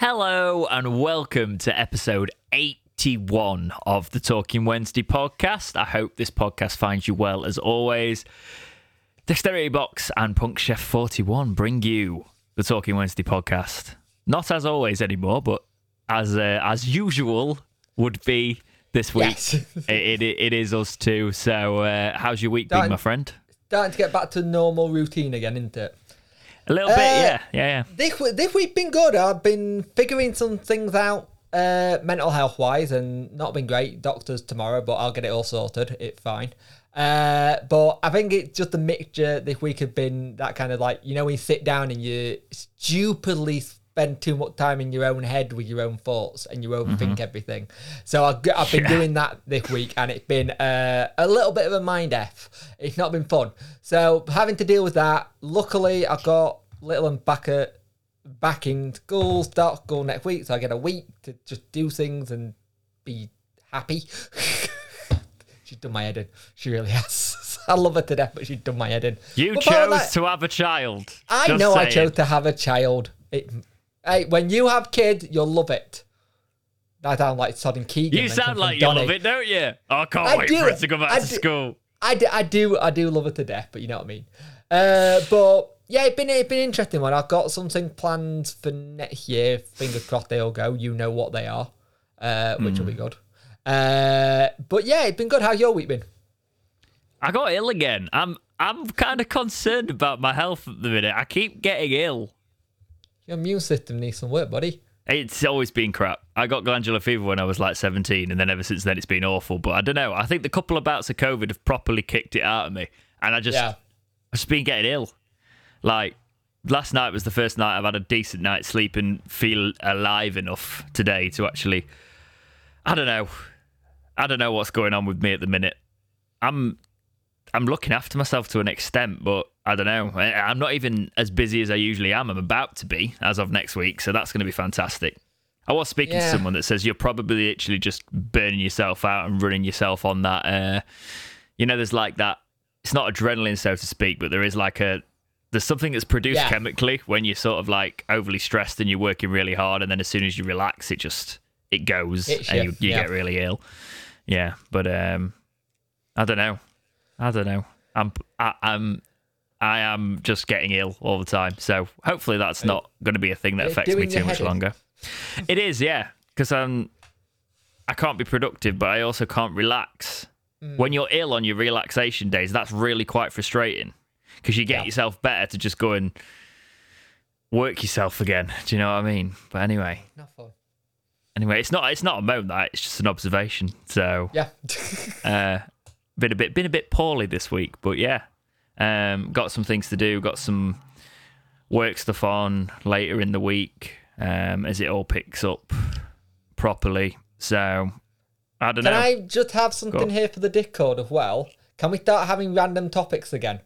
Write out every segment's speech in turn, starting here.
Hello and welcome to episode 81 of the Talking Wednesday podcast. I hope this podcast finds you well as always. Dexterity Box and Punk Chef 41 bring you the Talking Wednesday podcast. Not as always anymore, but as uh, as usual would be this week. Yes. it, it, it is us too. So, uh, how's your week been, my friend? Starting to get back to normal routine again, isn't it? A little bit, Uh, yeah, yeah, yeah. This this week been good. I've been figuring some things out, uh, mental health wise, and not been great. Doctors tomorrow, but I'll get it all sorted. It's fine. Uh, but I think it's just a mixture. This week have been that kind of like you know when you sit down and you stupidly spend too much time in your own head with your own thoughts and you overthink everything. So I've, g- I've been Mm-hmm. Yeah. doing that this week, and it's been uh, a little bit of a mind f. It's not been fun. So having to deal with that. Luckily, I've got little and back at back in school, start school next week, so I get a week to just do things and be happy. she's done my head in. She really has. I love her to death, but she's done my head in. You But chose that- to have a child. I know I chose to have a child. It, hey, when you have kids, you'll love it. I sound like Sodden Keegan. You sound like you Donny. love it, don't you? I can't I wait do. for it to go back I to do. school. I do, I do, I do love her to death, but you know what I mean. Uh, but yeah, it's been it's been interesting one. I've got something planned for next year. Fingers crossed they'll go. You know what they are, uh, which will be Hmm. good. Uh, but yeah, it's been good. How's your week been? I got ill again. I'm I'm kind of concerned about my health at the minute. I keep getting ill. Your immune system needs some work, buddy. It's always been crap. I got glandular fever when I was like 17, and then ever since then it's been awful. But I don't know. I think the couple of bouts of COVID have properly kicked it out of me, and I just Yeah, I've just been getting ill. Like last night was the first night I've had a decent night's sleep and feel alive enough today to actually. I don't know. I don't know what's going on with me at the minute. I'm I'm looking after myself to an extent, but I don't know. I'm not even as busy as I usually am. I'm about to be as of next week, so that's going to be fantastic. I was speaking to someone that says you're probably literally just burning yourself out and running yourself on that. Uh, you know, there's like that. It's not adrenaline, so to speak, but there is like a there's something that's produced Yeah. chemically when you're sort of like overly stressed and you're working really hard, and then as soon as you relax, it just it goes and you, you, you yeah. get really ill. Yeah, but um, I don't know. I don't know. I'm I, I'm I am just getting ill all the time. So hopefully that's not going to be a thing that affects me too much longer. It is, yeah, because I'm I can't be productive, but I also can't relax. Mm. When you're ill on your relaxation days, that's really quite frustrating because you get Yeah. yourself better to just go and work yourself again. Do you know what I mean? But anyway, not fun. anyway, it's not it's not a moan that it's just an observation. So Yeah, uh, been a bit been a bit poorly this week, but yeah, um, got some things to do. Got some work stuff on later in the week um, as it all picks up properly. So I don't can know. I just have something here for the Discord as well? Can we start having random topics again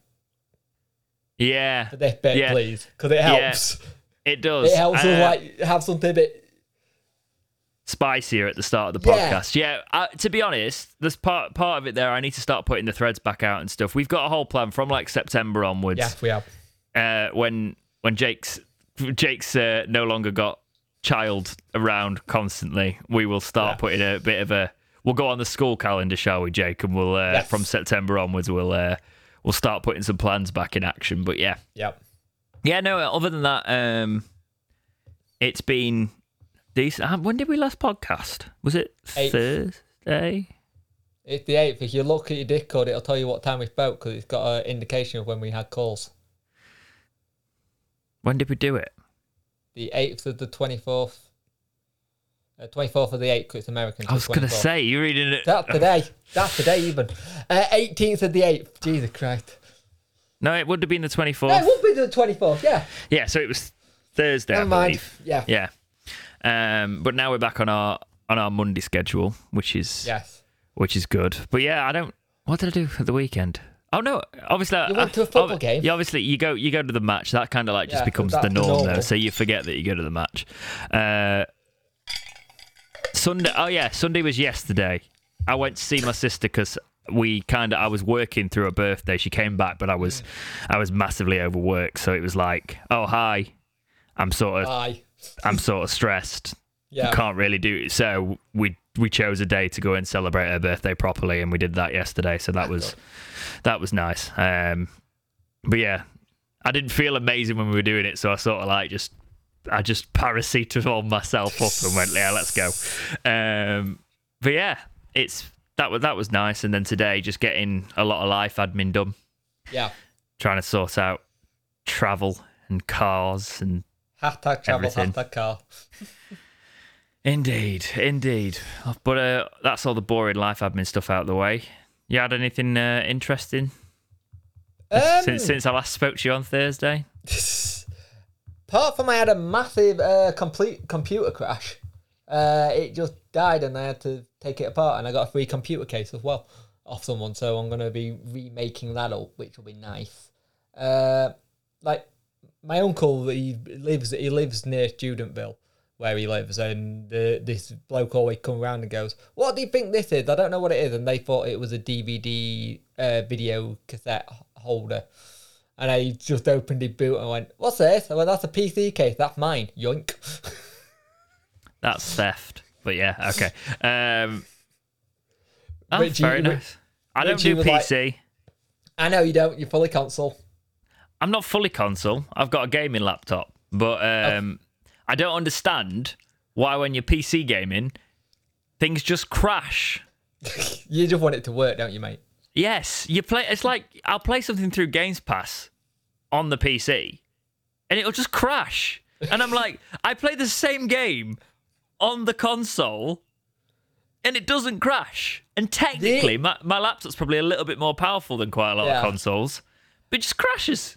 Yeah, for this bit, Yeah. please? Because it Yeah. helps. it does. It helps Uh, us like have something a bit. Spicier at the start of the Yeah. podcast. Yeah, uh, to be honest, there's part part of it there. I need to start putting the threads back out and stuff. We've got a whole plan from like September onwards. Yeah, we have. uh, when when Jake's Jake's uh, no longer got child around constantly, we will start Yeah. putting a bit of a. We'll go on the school calendar, shall we, Jake? And we'll uh, Yes. from September onwards, we'll uh, we'll start putting some plans back in action. But yeah, Yep. yeah. No, other than that, um, it's been decent. Uh, When did we last podcast? Was it Eighth. Thursday? It's the eighth. If you look at your Discord, it'll tell you what time we spoke because it's got an indication of when we had calls. When did we do it? The eighth of the twenty fourth. Twenty fourth of the eighth. 'cause It's American. I was gonna say you're reading it. That's today. That's today even. Eighteenth of the eighth. Jesus Christ. No, it would have been the 24th. No, it would be the twenty fourth. Yeah. Yeah, so it was Thursday. Never mind. Yeah. Yeah. Um, but now we're back on our on our Monday schedule, which is Yes. which is good. But yeah, I don't. What did I do for the weekend? Oh no! Obviously, You I- went to a football ob- game? Yeah, obviously you go you go to the match. That kind of like just Yeah, becomes the norm though. So you forget that you go to the match. Uh, Sunday. Oh yeah, Sunday was yesterday. I went to see my sister because we kind of I was working through her birthday. She came back, but I was I was massively overworked. So it was like, oh hi, I'm sort of Bye. I'm sort of stressed. Yeah. Can't really do it. So we we chose a day to go and celebrate her birthday properly, and we did that yesterday. So that was that was nice. Um, but yeah, I didn't feel amazing when we were doing it, so I sort of like just I just paracetamol myself up and went, yeah, let's go. Um, but yeah, it's that was that was nice. And then today, just getting a lot of life admin done, Yeah. trying to sort out travel and cars and Hashtag travel, Everything. hashtag car. indeed, indeed. But uh, that's all the boring life admin stuff out of the way. You had anything uh, interesting Um, since since I last spoke to you on Thursday? apart from I had a massive uh, complete computer crash. Uh, it just died and I had to take it apart and I got a free computer case as well off someone. So I'm going to be remaking that up, which will be nice. Uh, like my uncle, he lives he lives near Studentville where he lives, and the, this bloke always come around and goes, "What do you think this is? I don't know what it is." And they thought it was a DVD uh, video cassette holder. And I just opened his boot and went, "What's this?" I went, "That's a PC case. That's mine." Yoink. That's theft. But yeah, okay. Um, oh, Richie- very nice. I don't Richie do was like- PC. I know you don't. You're fully console. I'm not fully console. I've got a gaming laptop, but um, I don't understand why when you're PC gaming, things just crash. You just want it to work, don't you, mate? Yes, you play. It's like I'll play something through Games Pass on the PC, and it'll just crash. And I'm like, I play the same game on the console, and it doesn't crash. And technically, my, my laptop's probably a little bit more powerful than quite a lot Yeah. of consoles, but it just crashes.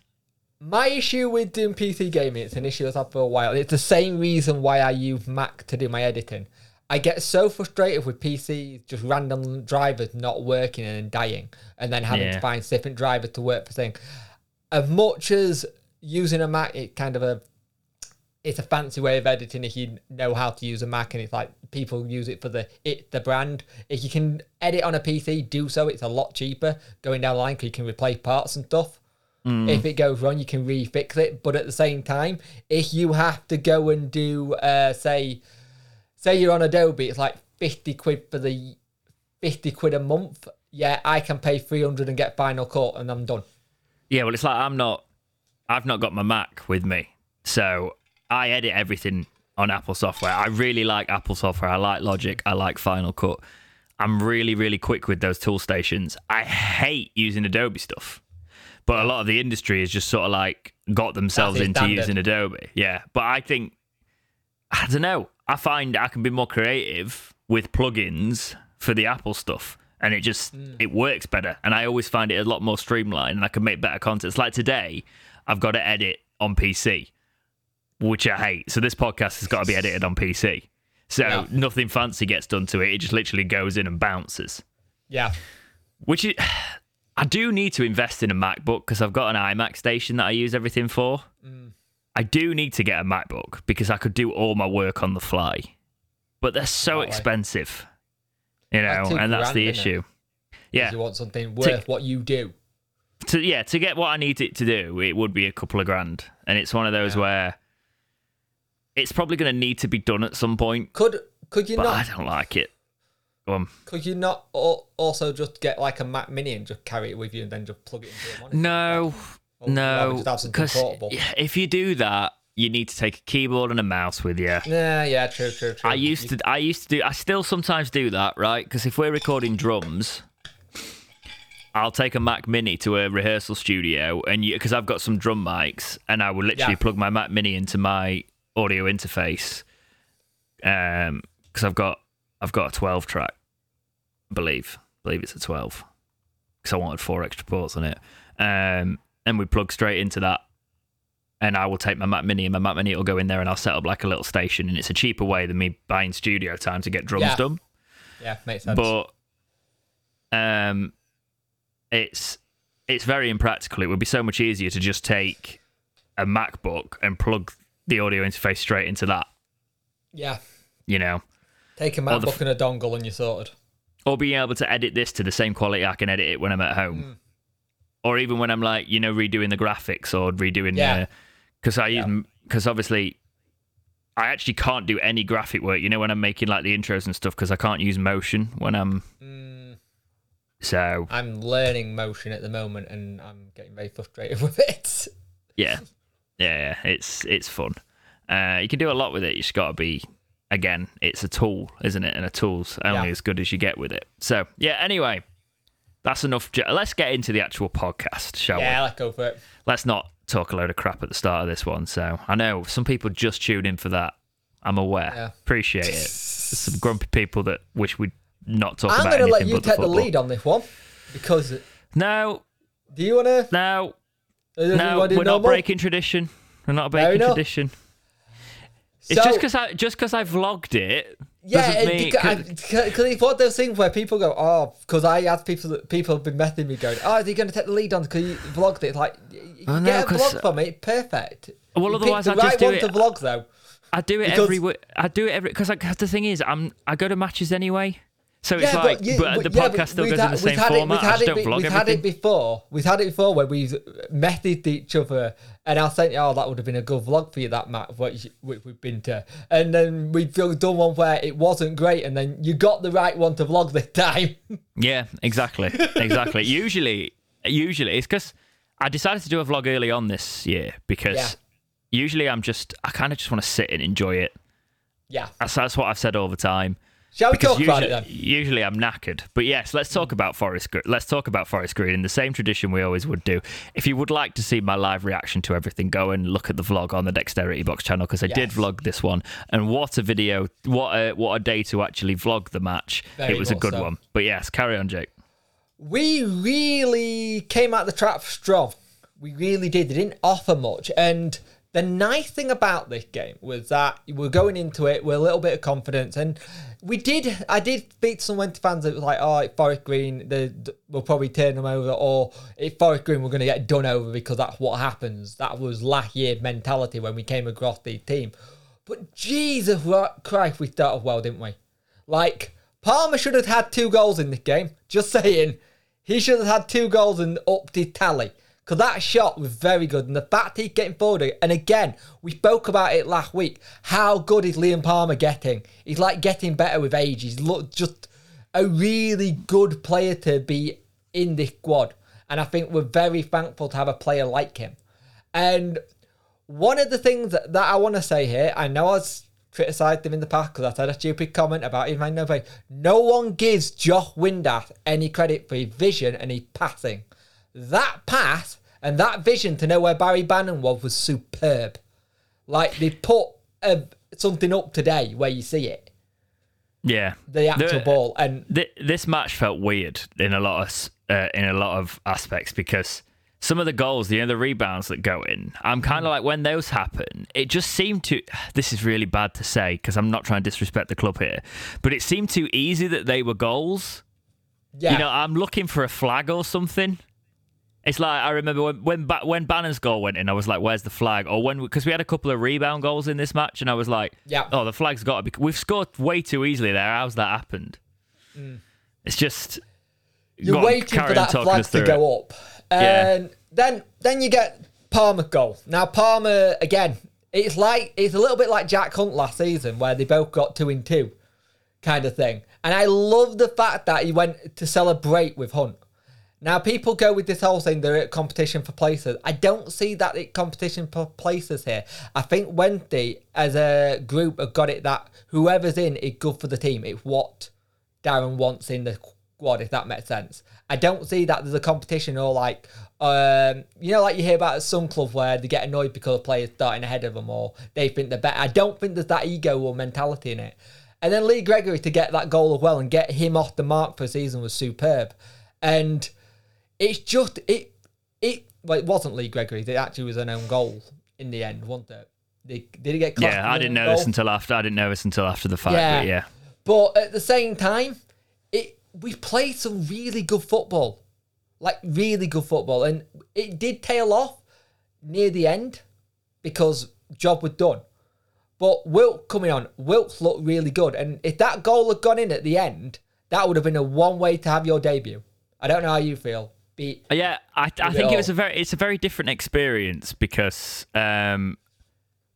My issue with doing PC gaming, it's an issue I've had for a while. It's the same reason why I use Mac to do my editing. I get so frustrated with PC, just random drivers not working and dying, and then having Yeah. to find different drivers to work for things. As much as using a Mac, it kind of a it's a fancy way of editing if you know how to use a Mac, and it's like people use it for the it the brand. If you can edit on a PC, do so. It's a lot cheaper going down the line because you can replace parts and stuff. If it goes wrong, you can refix it. But at the same time, if you have to go and do, uh, say, say you're on Adobe, it's like fifty quid for the fifty quid a month. Yeah, I can pay three hundred and get Final Cut, and I'm done. Yeah, well, it's like I'm not. I've not got my Mac with me, so I edit everything on Apple software. I really like Apple software. I like Logic. I like Final Cut. I'm really, really quick with those tool stations. I hate using Adobe stuff, but a lot of the industry has just sort of like got themselves into standard. using Adobe. Yeah, but I think I don't know. I find I can be more creative with plugins for the Apple stuff, and it just hmm. it works better. And I always find it a lot more streamlined, and I can make better content. It's like today, I've got to edit on PC, which I hate. So this podcast has got to be edited on PC. So Yeah. nothing fancy gets done to it. It just literally goes in and bounces. Yeah, Which is, I do need to invest in a MacBook because I've got an iMac station that I use everything for. Mm. I do need to get a MacBook because I could do all my work on the fly, but they're so Right. expensive, you know, That's and that's the isn't it? issue. Yeah, Because you want something worth what you do. to yeah to get what I need it to do, it would be a couple of grand, and it's one of those Yeah. where it's probably going to need to be done at some point, Could could you but I don't like it. Go on. Could you not al- also just get like a Mac Mini and just carry it with you and then just plug it into a monitor? No, Or no, just have something because if you do that, you need to take a keyboard and a mouse with you. Yeah, yeah, true, true, true. I used to, I used to do, I still sometimes do that, right? Because if we're recording drums, I'll take a Mac Mini to a rehearsal studio, and because I've got some drum mics, and I will literally Yeah. plug my Mac Mini into my audio interface, um, because I've got, I've got a twelve track, I believe, I believe it's a twelve, because I wanted four extra ports on it, um, and we plug straight into that. And I will take my Mac Mini, and my Mac Mini will go in there, and I'll set up like a little station, and it's a cheaper way than me buying studio time to get drums Yeah. done. Yeah, makes sense. but um it's it's very impractical. It would be so much easier to just take a macbook and plug the audio interface straight into that. Yeah, you know take a MacBook and a dongle and you're sorted. or being able to edit this to the same quality i can edit it when i'm at home Hmm. or even when i'm like you know redoing the graphics or redoing Yeah. because i use Yeah. because obviously I actually can't do any graphic work. You know when I'm making like the intros and stuff because I can't use motion when I'm. So I'm learning motion at the moment, and I'm getting very frustrated with it. yeah, yeah, yeah, it's it's fun. Uh, you can do a lot with it. You just got to be again. It's a tool, isn't it? And a tool's only Yeah. as good as you get with it. So yeah. Anyway, that's enough. Let's get into the actual podcast, shall we? yeah, let's go for it. let's not talk a load of crap at the start of this one. So I know some people just tune in for that. I'm aware. Yeah. Appreciate it. There's some grumpy people that wish we'd not talk I'm about going to let you but the take the lead on this one because No, do you want to? no, No. We're not breaking tradition. We're not breaking tradition. It's just because I just because I vlogged it. Yeah, mean- because it's one of those things where people go, oh, because I asked people people have been messaging me going, oh, is he going to take the lead on because you vlogged it? Like, no, get a vlog from it, perfect. Well, You otherwise I'd right just do one it- to vlog though. I do it Because- every week. I do it every because the thing is, I'm I go to matches anyway. So it's Yeah, like, you- but the yeah, podcast still goes in the same had it- format. We've I had just it, don't be- vlog we've had it before. We've had it before where we've messaged each other, and I'll say, "Oh, that would have been a good vlog for you that Matt, what you- which we've been to." And then we've done one where it wasn't great, and then you got the right one to vlog this time. Yeah, exactly, exactly. usually, usually it's because I decided to do a vlog early on this year because Yeah. usually I'm just I kind of just want to sit and enjoy it. yeah. That's, that's what I've said all the time. Shall we Because talk usually, about it then? usually I'm knackered, but yes, let's talk about Forest. Green. Let's talk about Forest Green in the same tradition we always would do. If you would like to see my live reaction to everything, go and look at the vlog on the Dexterity Box channel because I did vlog this one, and what a video! What a what a day to actually vlog the match. Very it was a good so. one. But yes, carry on, Jake. We really came out the trap strong. We really did. They didn't offer much. And the nice thing about this game was that we're going into it with a little bit of confidence. And we did, I did speak to some Winter fans that was like, oh, Forest Green, we'll probably turn them over. Or at Forest Green, we're going to get done over because that's what happens. That was last year's mentality when we came across the team. But Jesus Christ, we started well, didn't we? Like, Palmer should have had two goals in this game. Just saying. He should have had two goals and upped his tally. Because that shot was very good. And the fact he's getting forward, and again, we spoke about it last week. How good is Liam Palmer getting? He's like getting better with age. He's look, just a really good player to be in this squad. And I think we're very thankful to have a player like him. And one of the things that, I want to say here, I know I was criticised him in the past because I said a stupid comment about his man no one gives Josh Windass any credit for his vision and his passing. That path and that vision to know where Barry Bannan was was superb. Like they put uh, something up today where you see it, Yeah, the actual The- ball, and Th- this match felt weird in a lot of uh, in a lot of aspects because some of the goals, you know, the rebounds that go in, I'm kind of like when those happen, it just seemed to. This is really bad to say because I'm not trying to disrespect the club here, but it seemed too easy that they were goals. yeah, You know, I'm looking for a flag or something. It's like I remember when when ba- when Bannan's goal went in, I was like, "Where's the flag?" Or when because we had a couple of rebound goals in this match, and I was like, Yeah. oh, the flag's got to be." We've scored way too easily there. How's that happened? It's just Mm. you're waiting for that flag to go up, Yeah. and then then you get Palmer goal. Now Palmer again, it's like it's a little bit like Jack Hunt last season where they both got two and two, kind of thing. And I love the fact that he went to celebrate with Hunt. Now people go with this whole thing they're at competition for places. I don't see that it competition for places here. I think Wednesday as a group have got it that whoever's in is good for the team. It's what Darren wants in the squad, if that makes sense. I don't see that there's a competition or like, um, you know, like you hear about at some club where they get annoyed because player's starting ahead of them or they think they're better. I don't think there's that ego or mentality in it. And then Lee Gregory to get that goal as well and get him off the mark for a season was superb. And it's just it it well it wasn't Lee Gregory. It actually was an own goal in the end, wasn't it? They, did he get yeah. I didn't know this until after. I didn't know this until after the fact. Yeah. But yeah, But at the same time, it we played some really good football, like really good football, and it did tail off near the end because job was done. But Wilks coming on, Wilks looked really good, and if that goal had gone in at the end, that would have been a one way to have your debut. I don't know how you feel. Be yeah. I, I With it think it was a very it's a very different experience because um,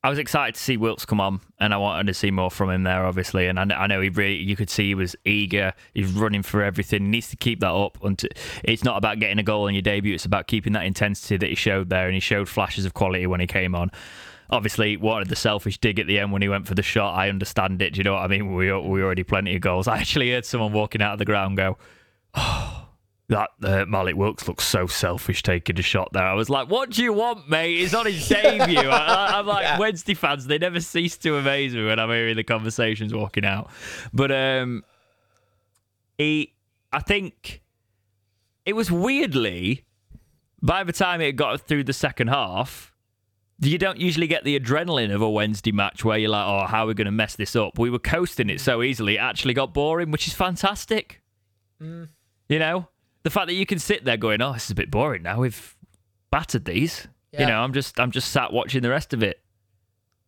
I was excited to see Wilks come on, and I wanted to see more from him there, obviously. And I, I know he really, you could see he was eager. He's running for everything. He needs to keep that up. Until, it's not about getting a goal in your debut. It's about keeping that intensity that he showed there, and he showed flashes of quality when he came on. Obviously, wanted the selfish dig at the end when he went for the shot. I understand it. Do you know what I mean? We we already plenty of goals. I actually heard someone walking out of the ground go, "Oh." That uh, Mallik Wilks looks so selfish taking a shot there. I was like, what do you want, mate? He's on his debut. I, am like, yeah. Wednesday fans, they never cease to amaze me when I'm hearing the conversations walking out. But um, he, I think it was weirdly, by the time it got through the second half, you don't usually get the adrenaline of a Wednesday match where you're like, oh, how are we going to mess this up? We were coasting it so easily, it actually got boring, which is fantastic. Mm. You know? The fact that you can sit there going, "Oh, this is a bit boring now. We've battered these." Yeah. You know, I'm just I'm just sat watching the rest of it.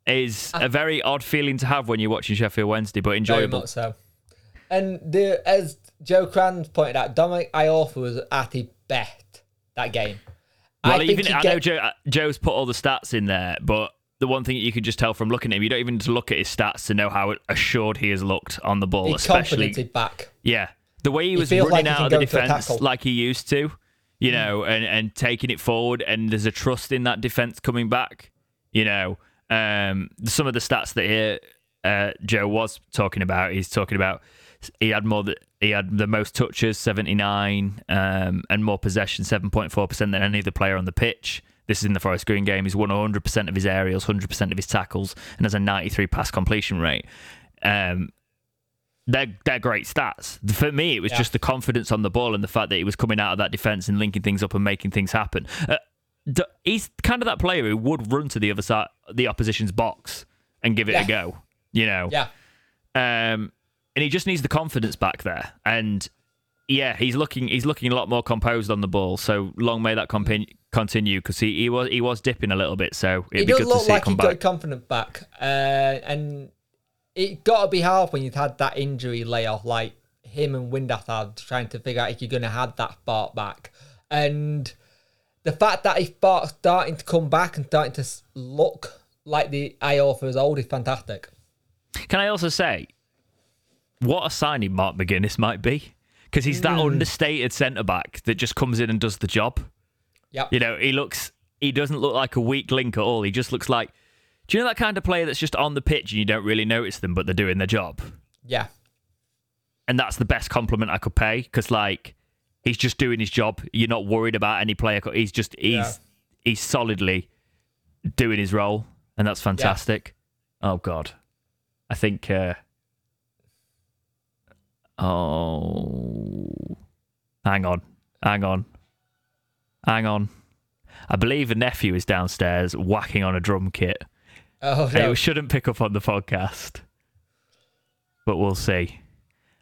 Is a very odd feeling to have when you're watching Sheffield Wednesday, but enjoyable. So. And the as Joe Cran's pointed out, Dominic Iorfa was at his best that game. Well, I even I know Joe, uh, Joe's put all the stats in there, but the one thing that you can just tell from looking at him, you don't even need to look at his stats to know how assured he has looked on the ball. He's especially back. Yeah, the way he was running like out of the defense like he used to, you know, and, and taking it forward, and there's a trust in that defense coming back. You know, um, some of the stats that he, uh, Joe was talking about, he's talking about he had more that he had the most touches, 79, um, and more possession, 7.4% than any other player on the pitch. This is in the Forest Green game. He's won 100% of his aerials, 100% of his tackles, and has a 93 pass completion rate. Um, they're they're great stats. For me, it was yeah. just the confidence on the ball and the fact that he was coming out of that defense and linking things up and making things happen. Uh, he's kind of that player who would run to the other side, the opposition's box, and give it yeah. a go. You know, yeah. Um, and he just needs the confidence back there. And yeah, he's looking he's looking a lot more composed on the ball. So long may that continue because he, he was he was dipping a little bit. So it'd he be good look to see like he got confident back. Uh, and it got to be hard when you've had that injury layoff, like him and Windass are trying to figure out if you're going to have that spark back. And the fact that his spark's starting to come back and starting to look like the Iorfa is old is fantastic. Can I also say, what a signing Mark McGuinness might be? Because he's that mm. understated centre back that just comes in and does the job. Yeah. You know, he looks, he doesn't look like a weak link at all. He just looks like do you know that kind of player that's just on the pitch and you don't really notice them, but they're doing their job? Yeah. And that's the best compliment I could pay because, like, he's just doing his job. You're not worried about any player. He's just he's yeah. he's solidly doing his role, and that's fantastic. Yeah. Oh God, I think. Uh, oh, hang on, hang on, hang on. I believe a nephew is downstairs whacking on a drum kit. Oh, no. It shouldn't pick up on the podcast, but we'll see.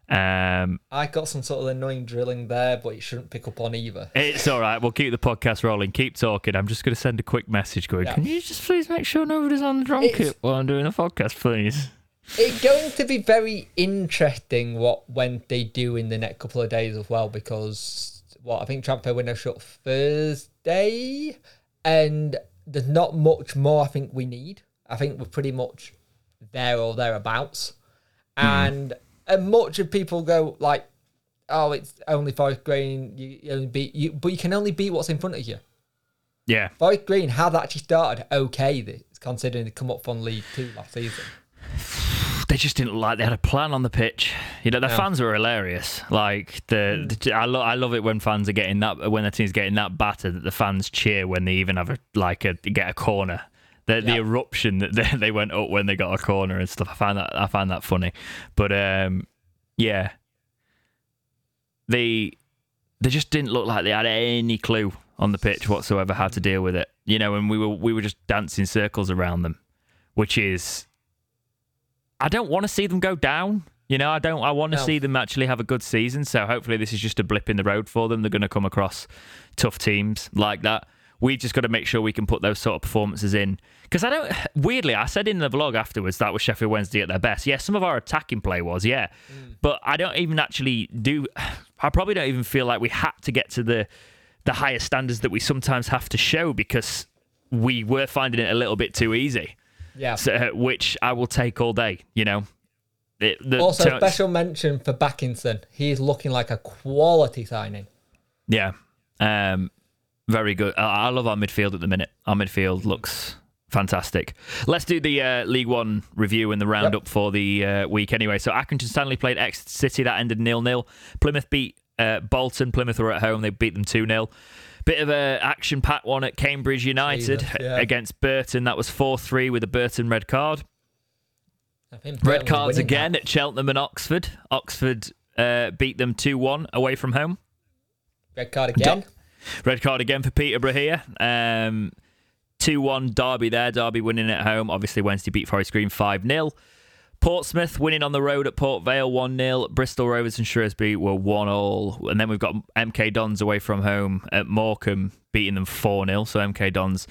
Um, I got some sort of annoying drilling there, but it shouldn't pick up on either. It's all right. We'll keep the podcast rolling. Keep talking. I'm just going to send a quick message going, yeah. Can you just please make sure nobody's on the drum it's, kit while I'm doing the podcast, please? It's going to be very interesting what when they do in the next couple of days as well, because what I think transfer window shut Thursday, and there's not much more I think we need. I think we're pretty much there or thereabouts. Mm. And and much of people go like, oh, it's only Forest Green. You, you only beat you, but you can only beat what's in front of you. Yeah, Forest Green have actually started okay. considering they come up from League Two last season. They just didn't like they had a plan on the pitch. You know, their no. fans were hilarious. Like the, mm. the I love I love it when fans are getting that when the team's getting that battered that the fans cheer when they even have a like a get a corner the, yeah. the eruption that they, they went up when they got a corner and stuff. I find that I find that funny, but um, yeah, they they just didn't look like they had any clue on the pitch whatsoever how to deal with it. You know, and we were we were just dancing circles around them, which is I don't want to see them go down. You know, I don't. I want to no. see them actually have a good season. So hopefully, this is just a blip in the road for them. They're going to come across tough teams like that. We just got to make sure we can put those sort of performances in. Because I don't, weirdly, I said in the vlog afterwards that was Sheffield Wednesday at their best. Yeah, some of our attacking play was, yeah. Mm. But I don't even actually do, I probably don't even feel like we had to get to the, the higher standards that we sometimes have to show because we were finding it a little bit too easy. Yeah. So, uh, which I will take all day. You know. It, the, Also, so- special mention for Bakinson. He's looking like a quality signing. Yeah. Um, very good. I, I love our midfield at the minute. Our midfield looks fantastic. Let's do the uh, League One review and the roundup for the uh, week anyway. So Accrington Stanley played Exeter City. That ended nil nil. Plymouth beat uh, Bolton. Plymouth were at home. They beat them 2 0. Bit of a action packed one at Cambridge United Jesus, yeah. against Burton. That was 4 3 with a Burton red card. Red cards again that. at Cheltenham and Oxford. Oxford uh, beat them 2 1 away from home. Red card again. Red card again for Peterborough here. Um, 2 1 Derby there. Derby winning at home. Obviously, Wednesday beat Forest Green 5 0. Portsmouth winning on the road at Port Vale 1 0. Bristol Rovers and Shrewsbury were 1 all. And then we've got MK Dons away from home at Morecambe beating them 4 0. So MK Dons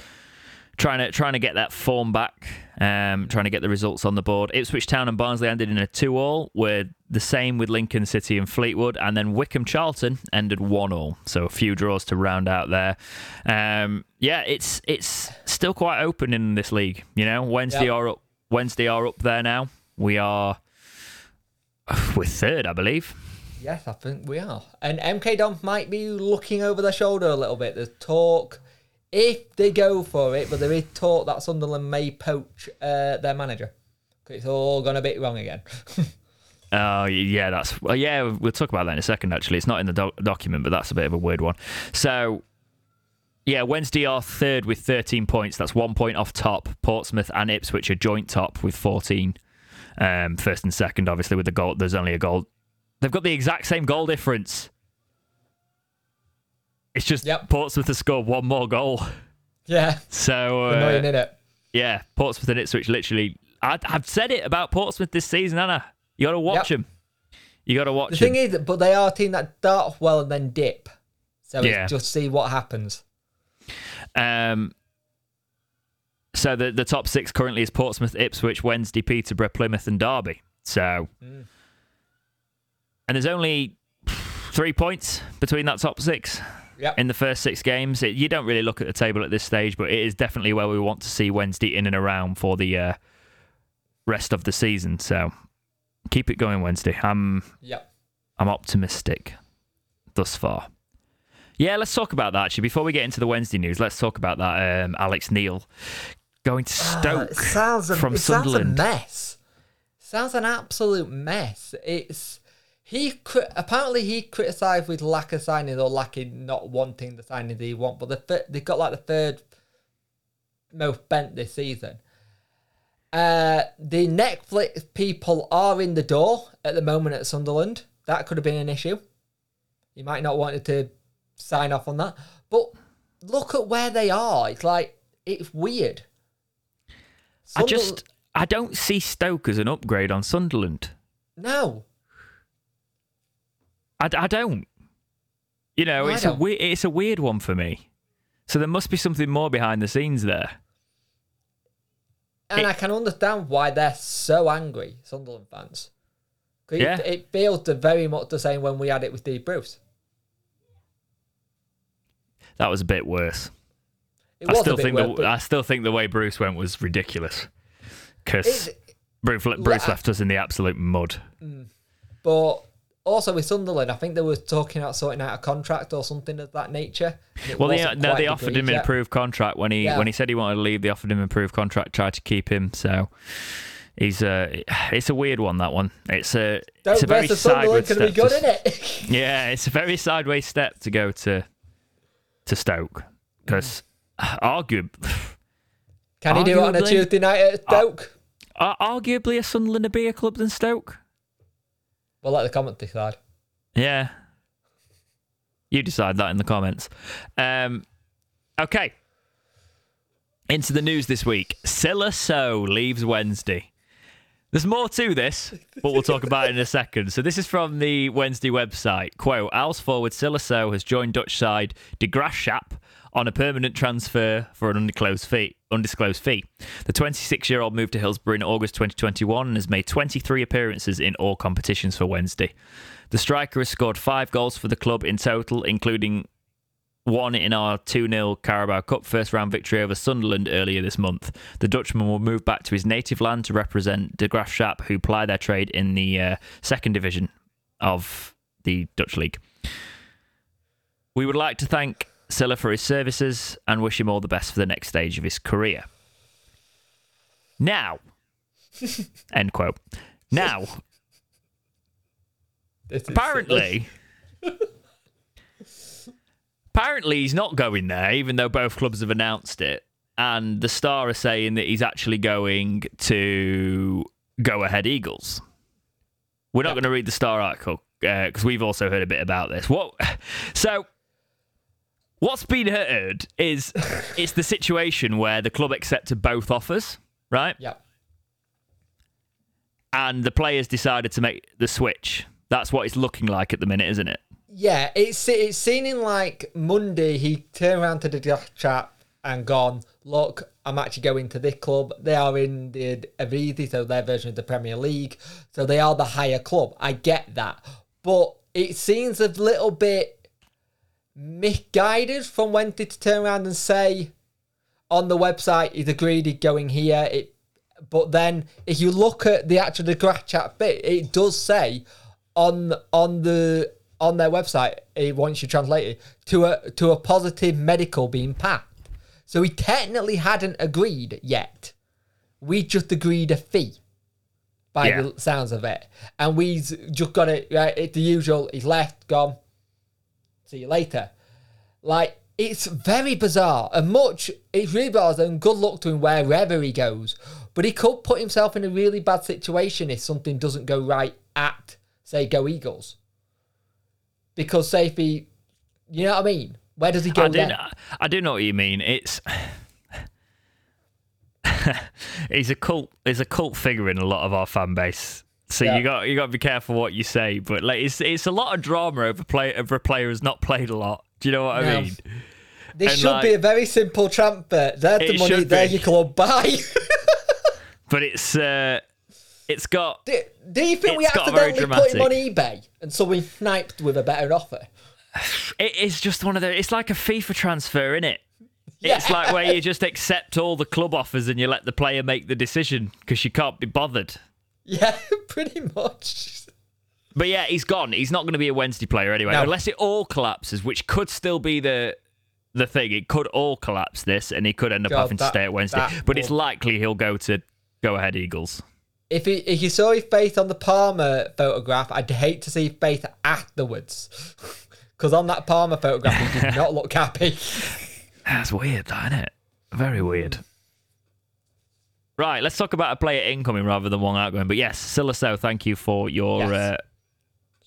trying to trying to get that form back, um, trying to get the results on the board. Ipswich Town and Barnsley ended in a two-all. We're the same with Lincoln City and Fleetwood, and then Wycombe Charlton ended one-all. So a few draws to round out there. Um, yeah, it's it's still quite open in this league. You know, Wednesday Yep. are up. Wednesday are up there now. We are we're third, I believe. Yes, I think we are. And MK Dons might be looking over their shoulder a little bit. There's talk, if they go for it, but there is talk that Sunderland may poach uh, their manager. It's all gone a bit wrong again. Oh yeah, that's well, yeah. We'll talk about that in a second. Actually, it's not in the doc- document, but that's a bit of a weird one. So, yeah, Wednesday are third with 13 points. That's one point off top. Portsmouth and Ipswich which are joint top with 14. Um, first and second, obviously, with the goal. There's only a goal. They've got the exact same goal difference. It's just Yep. Portsmouth has scored one more goal. yeah, So uh, annoying, innit? yeah, Portsmouth and Ipswich literally. I, I've said it about Portsmouth this season, Anna. You got to watch Yep. them. You got to watch them. The them. thing is, but they are a team that dart off well and then dip. So Yeah. just see what happens. Um, so the the top six currently is Portsmouth, Ipswich, Wednesday, Peterborough, Plymouth, and Derby. So, Mm. and there's only three points between that top six Yep. in the first six games. It, you don't really look at the table at this stage, but it is definitely where we want to see Wednesday in and around for the uh, rest of the season. So, keep it going, Wednesday. I'm Yep. I'm optimistic thus far. Yeah, let's talk about that actually. Before we get into the Wednesday news, let's talk about that. Um, Alex Neil going to Uh, Stoke it sounds a, from it Sunderland. Sounds a mess. Sounds an absolute mess. It's he cri- apparently he criticised with lack of signings or lacking not wanting the signings he want, but the thir- they've got like the third most bent this season. Uh, the Netflix people are in the door at the moment at Sunderland. That could have been an issue. He might not wanted to sign off on that, but look at where they are. It's like it's weird. I just I don't see Stoke as an upgrade on Sunderland. no. I, I don't. You know, No, it's a it's a weird one for me. So there must be something more behind the scenes there. And It- I can understand why they're so angry, Sunderland fans. 'Cause Yeah. It, it feels very much the same when we had it with Steve Bruce. That was a bit worse. It I still think weird, the but I still think the way Bruce went was ridiculous. Because Bruce, Bruce left us in the absolute mud. Mm. but also with Sunderland, I think they were talking about sorting out a contract or something of that nature. Well, they, no, they offered him an improved contract when he Yeah. when he said he wanted to leave. They offered him an improved contract, tried to keep him. So he's uh, it's a weird one. That one. It's a Don't a very sideways step. good, to- isn't it? yeah, it's a very sideways step to go to to Stoke because arguably, Can he do it on a Tuesday night at Stoke? arguably, a Sunderland a bigger club than Stoke. We'll let the comment decide. Yeah. You decide that in the comments. Um, okay. Into the news this week. Sylla Sow leaves Wednesday. There's more to this, but we'll talk about it in a second. So this is from the Wednesday website. Quote, Owls forward Sylla Sow has joined Dutch side De Graafschap on a permanent transfer for an undisclosed fee. Undisclosed fee. The 26-year-old moved to Hillsborough in August 2021 and has made 23 appearances in all competitions for Wednesday. The striker has scored five goals for the club in total, including one in our 2 0 Carabao Cup first round victory over Sunderland earlier this month. The Dutchman will move back to his native land to represent De Graafschap, who ply their trade in the uh, second division of the Dutch League. We would like to thank Sylla for his services and wish him all the best for the next stage of his career. Now, end quote. Now, apparently, apparently he's not going there, even though both clubs have announced it. And the Star are saying that he's actually going to Go Ahead Eagles. We're not Yeah. going to read the Star article uh, because we've also heard a bit about this. What? So, what's been heard is it's the situation where the club accepted both offers, right? Yep. And the players decided to make the switch. That's what it's looking like at the minute, isn't it? Yeah, it's it's seeming like Monday he turned around to the chat and gone, look, I'm actually going to this club. They are in the Eredivisie, so their version of the Premier League. So they are the higher club. I get that. But it seems a little bit misguided from when to turn around and say on the website he's agreed he's going here. It but then if you look at the actual the Graafschap bit, it does say on on the on their website, it, once you translate it, to a to a positive medical being passed. So he technically hadn't agreed yet. We just agreed a fee by Yeah. the sounds of it. And we've just got it right, it's the usual, he's left, gone. See you later. Like it's very bizarre and much it's really bizarre and good luck to him wherever he goes. But he could put himself in a really bad situation if something doesn't go right at say Go Eagles. Because say if he you know what I mean? Where does he go I do, know, I do know what you mean. It's he's a cult. He's a cult figure in a lot of our fan base. So Yeah. you got you got to be careful what you say. But like, it's it's a lot of drama over play over a player who's not played a lot. Do you know what I mean? This and should like- be a very simple transfer. There's the money, be. your club buy. But it's uh, it's got do, do you think we accidentally put him on eBay and someone sniped with a better offer? it is just one of the. It's like a FIFA transfer, isn't it? It's like where you just accept all the club offers and you let the player make the decision because you can't be bothered. Yeah, pretty much. But yeah, he's gone. He's not going to be a Wednesday player anyway, No. unless it all collapses, which could still be the the thing. It could all collapse this, and he could end up God, having to stay at Wednesday. that But it's likely he'll go to go ahead Eagles. If he, if you saw his face on the Palmer photograph, I'd hate to see Faith afterwards. Because on that Palmer photograph, he did not look happy. That's weird, that, isn't it? Very weird. Right, let's talk about a player incoming rather than one outgoing. But yes, Sylla Sow, thank you for your Yes. uh,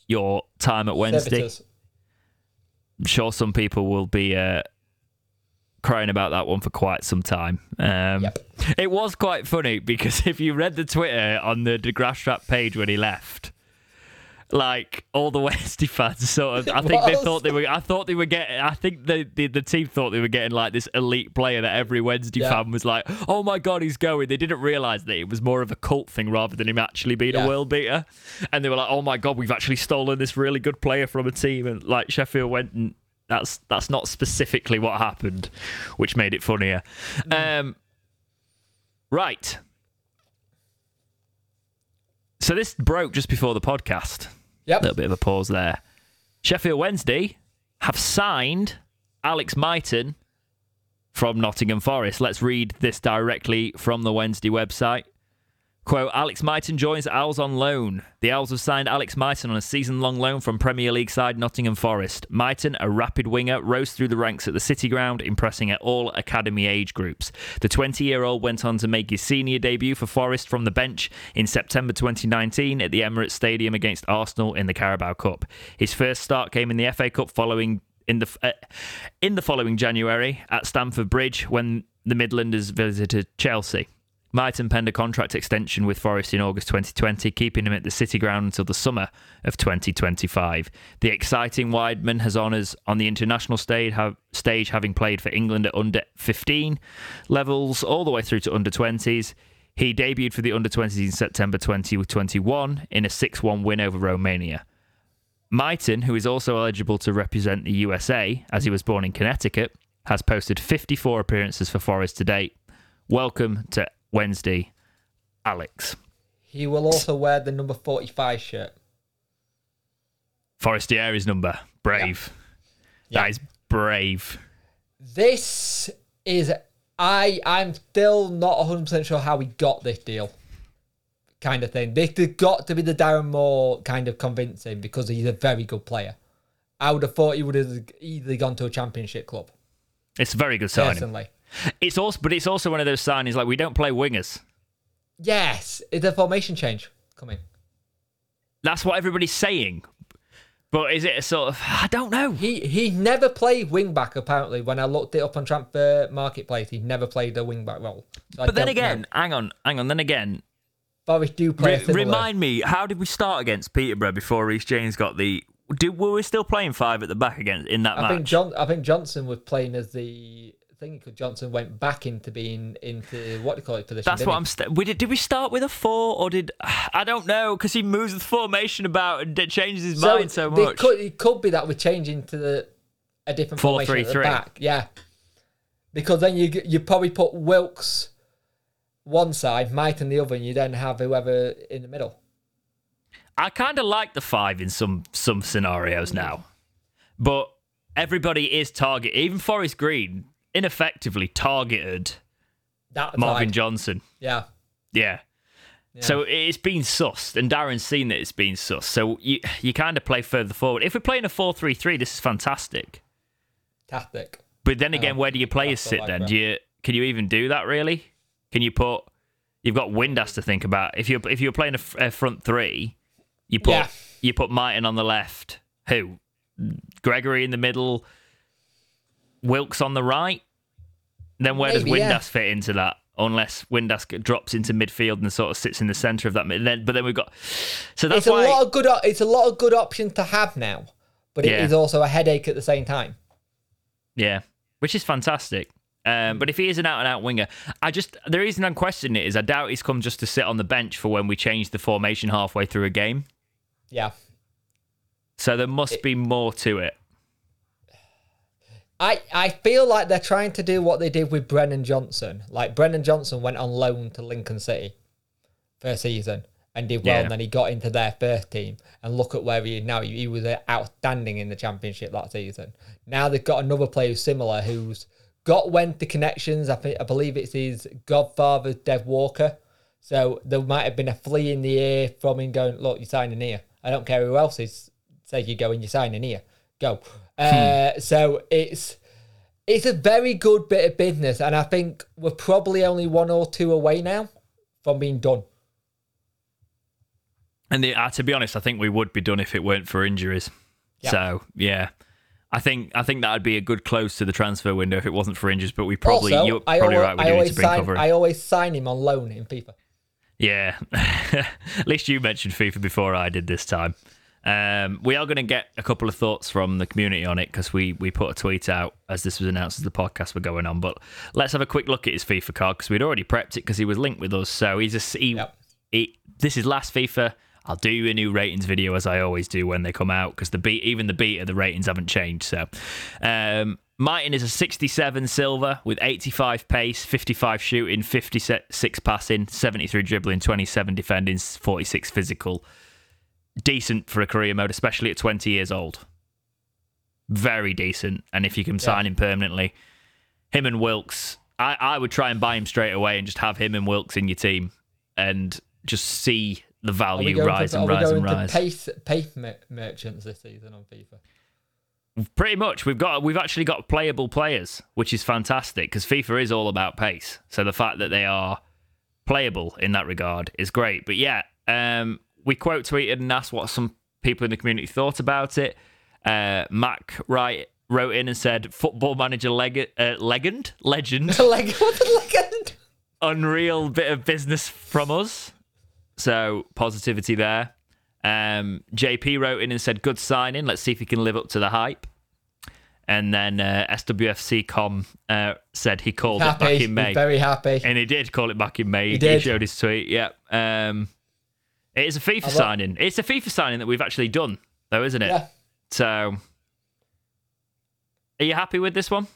your time at Wednesday. Servitors. I'm sure some people will be uh, crying about that one for quite some time. Um, Yep. It was quite funny because if you read the Twitter on the De Graafschap page when he left, like all the Westy fans sort of, I think they thought they were. I thought they were getting. I think the, the the team thought they were getting like this elite player that every Wednesday Yeah. fan was like, "Oh my god, he's going." They didn't realize that it was more of a cult thing rather than him actually being Yeah. a world beater. And they were like, "Oh my god, we've actually stolen this really good player from a team." And like Sheffield went and. That's that's not specifically what happened, which made it funnier. Um, right. So this broke just before the podcast. Yep. little bit of a pause there. Sheffield Wednesday have signed Alex Mighton from Nottingham Forest. Let's read this directly from the Wednesday website. Quote, Alex Mighton joins Owls on loan. The Owls have signed Alex Mighton on a season-long loan from Premier League side Nottingham Forest. Mighton, a rapid winger, rose through the ranks at the City Ground, impressing at all academy age groups. The 20-year-old went on to make his senior debut for Forest from the bench in September 2019 at the Emirates Stadium against Arsenal in the Carabao Cup. His first start came in the FA Cup following in the uh, in the following January at Stamford Bridge when the Midlanders visited Chelsea. Mighton penned a contract extension with Forest in August 2020, keeping him at the City Ground until the summer of 2025. The exciting Wideman has honours on the international stage, stage, having played for England at under 15 levels all the way through to under 20s. He debuted for the under 20s in September 2021 in a 6 1 win over Romania. Mighton, who is also eligible to represent the USA as he was born in Connecticut, has posted 54 appearances for Forest to date. Welcome to Wednesday, Alex. He will also wear the number 45 shirt. Forestieri's number. Brave. Yeah. That is brave. This is I I'm still not 100% sure how we got this deal. Kind of thing. This has got to be the Darren Moore kind of convincing because he's a very good player. I would have thought he would have easily gone to a championship club. It's a very good signing. Personally. It's also, but it's also one of those signings like we don't play wingers. Yes, it's a formation change coming. That's what everybody's saying. But is it a sort of I don't know. He he never played wing back apparently. When I looked it up on transfer marketplace, he never played a wing back role. So But then don't know. again, hang on, hang on. Then again, Forest do play re- remind me, how did we start against Peterborough before Reece James got the? Do, were we still playing five at the back again in that I match? think John. I think Johnson was playing as the. Think because Johnson went back into being into what do you call it position. That's what he? I'm. St- we did. Did we start with a four or did I don't know because he moves the formation about and d- changes his mind so much. Could, it could be that we're changing to the a different Four, formation three, at the three. back. Yeah, because then you you probably put Wilks one side, Mighton the other, and you then have whoever in the middle. I kind of like the five in some some scenarios now, but everybody is target. Even Forest Green ineffectively targeted That Marvin. Johnson. Yeah, Yeah. So it's been sussed, and Darren's seen that it's been sussed. So you you kind of play further forward. If we're playing a four-three-three, this is fantastic. tactic. But then again, where do your players sit then? Do you can you even do that really? Can you put? You've got Windass to think about. If you're if you're playing a front three, you put Yeah. you put Mighton on the left. Who? Gregory in the middle. Wilks on the right. Then where Maybe, does yeah. Windass fit into that? Unless Windass drops into midfield and sort of sits in the centre of that. mid- Then, but then we've got. So that's It's a why. lot of good. It's a lot of good options to have now, but it Yeah. is also a headache at the same time. Yeah, which is fantastic. Um, but if he is an out and out winger, I just the reason I'm questioning it is I doubt he's come just to sit on the bench for when we change the formation halfway through a game. Yeah. So there must be more to it. I, I feel like they're trying to do what they did with Brennan Johnson. Like Brennan Johnson went on loan to Lincoln City for a season and did well, Yeah. and then he got into their first team. And look at where he is now. He, was uh, outstanding in the championship that season. Now they've got another player who's similar who's got went the connections. I think I believe it's his godfather, Des Walker. So there might have been a flea in the ear from him going, "Look, you're signing here. I don't care who else is. Say you go and you're signing here. Go." Uh, so it's it's a very good bit of business, and I think we're probably only one or two away now from being done. And the, uh, to be honest, I think we would be done if it weren't for injuries. So yeah, I think I think that would be a good close to the transfer window if it wasn't for injuries. But we probably also, you're I, probably alwa- right. We I always to bring sign. cover. I always sign him on loan in FIFA. Yeah. At least you mentioned FIFA before I did this time. Um, we are going to get a couple of thoughts from the community on it because we, we put a tweet out as this was announced as the podcast were going on. But let's have a quick look at his FIFA card because we'd already prepped it because he was linked with us. So he's a he, Yep. he, this is last FIFA. I'll do a new ratings video as I always do when they come out because the beat even the beat of the ratings haven't changed. So um, Mighton is a 67 silver with 85 pace, 55 shooting, 56 passing, 73 dribbling, 27 defending, 46 physical. Decent for a career mode, especially at 20 years old. Very decent. And if you can sign him permanently, him and Wilks, I, I would try and buy him straight away and just have him and Wilks in your team and just see the value rise to, and rise and rise. pace pace merchants this season on FIFA? Pretty much, we've got we've actually got playable players, which is fantastic because FIFA is all about pace. So the fact that they are playable in that regard is great. But yeah, um, we quote tweeted and asked what some people in the community thought about it. Uh, Mac Wright wrote in and said, "Football manager leg- uh, legend, legend, legend! unreal bit of business from us." So positivity there. Um, JP wrote in and said, "Good signing. Let's see if he can live up to the hype." And then uh, SWFC com uh, said he called it back in He's May, very happy. and he did call it back in May. He, did. showed his tweet. Yeah. Um, it is a FIFA love- signing. It's a FIFA signing that we've actually done though, isn't it? Yeah. So, are you happy with this one?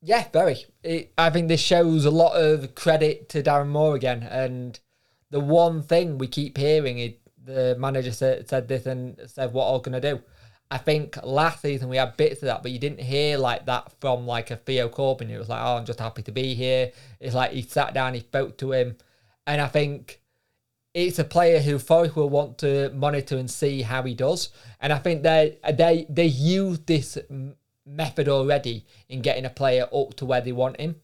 Yeah, very. It, I think this shows a lot of credit to Darren Moore again. And the one thing we keep hearing, is the manager said, said this and said what are we going to do. I think last season we had bits of that, but you didn't hear like that from like a Theo Corbeanu. It was like, oh, I'm just happy to be here. It's like he sat down, he spoke to him, and I think it's a player who Forest will want to monitor and see how he does. And I think they they they use this method already in getting a player up to where they want him.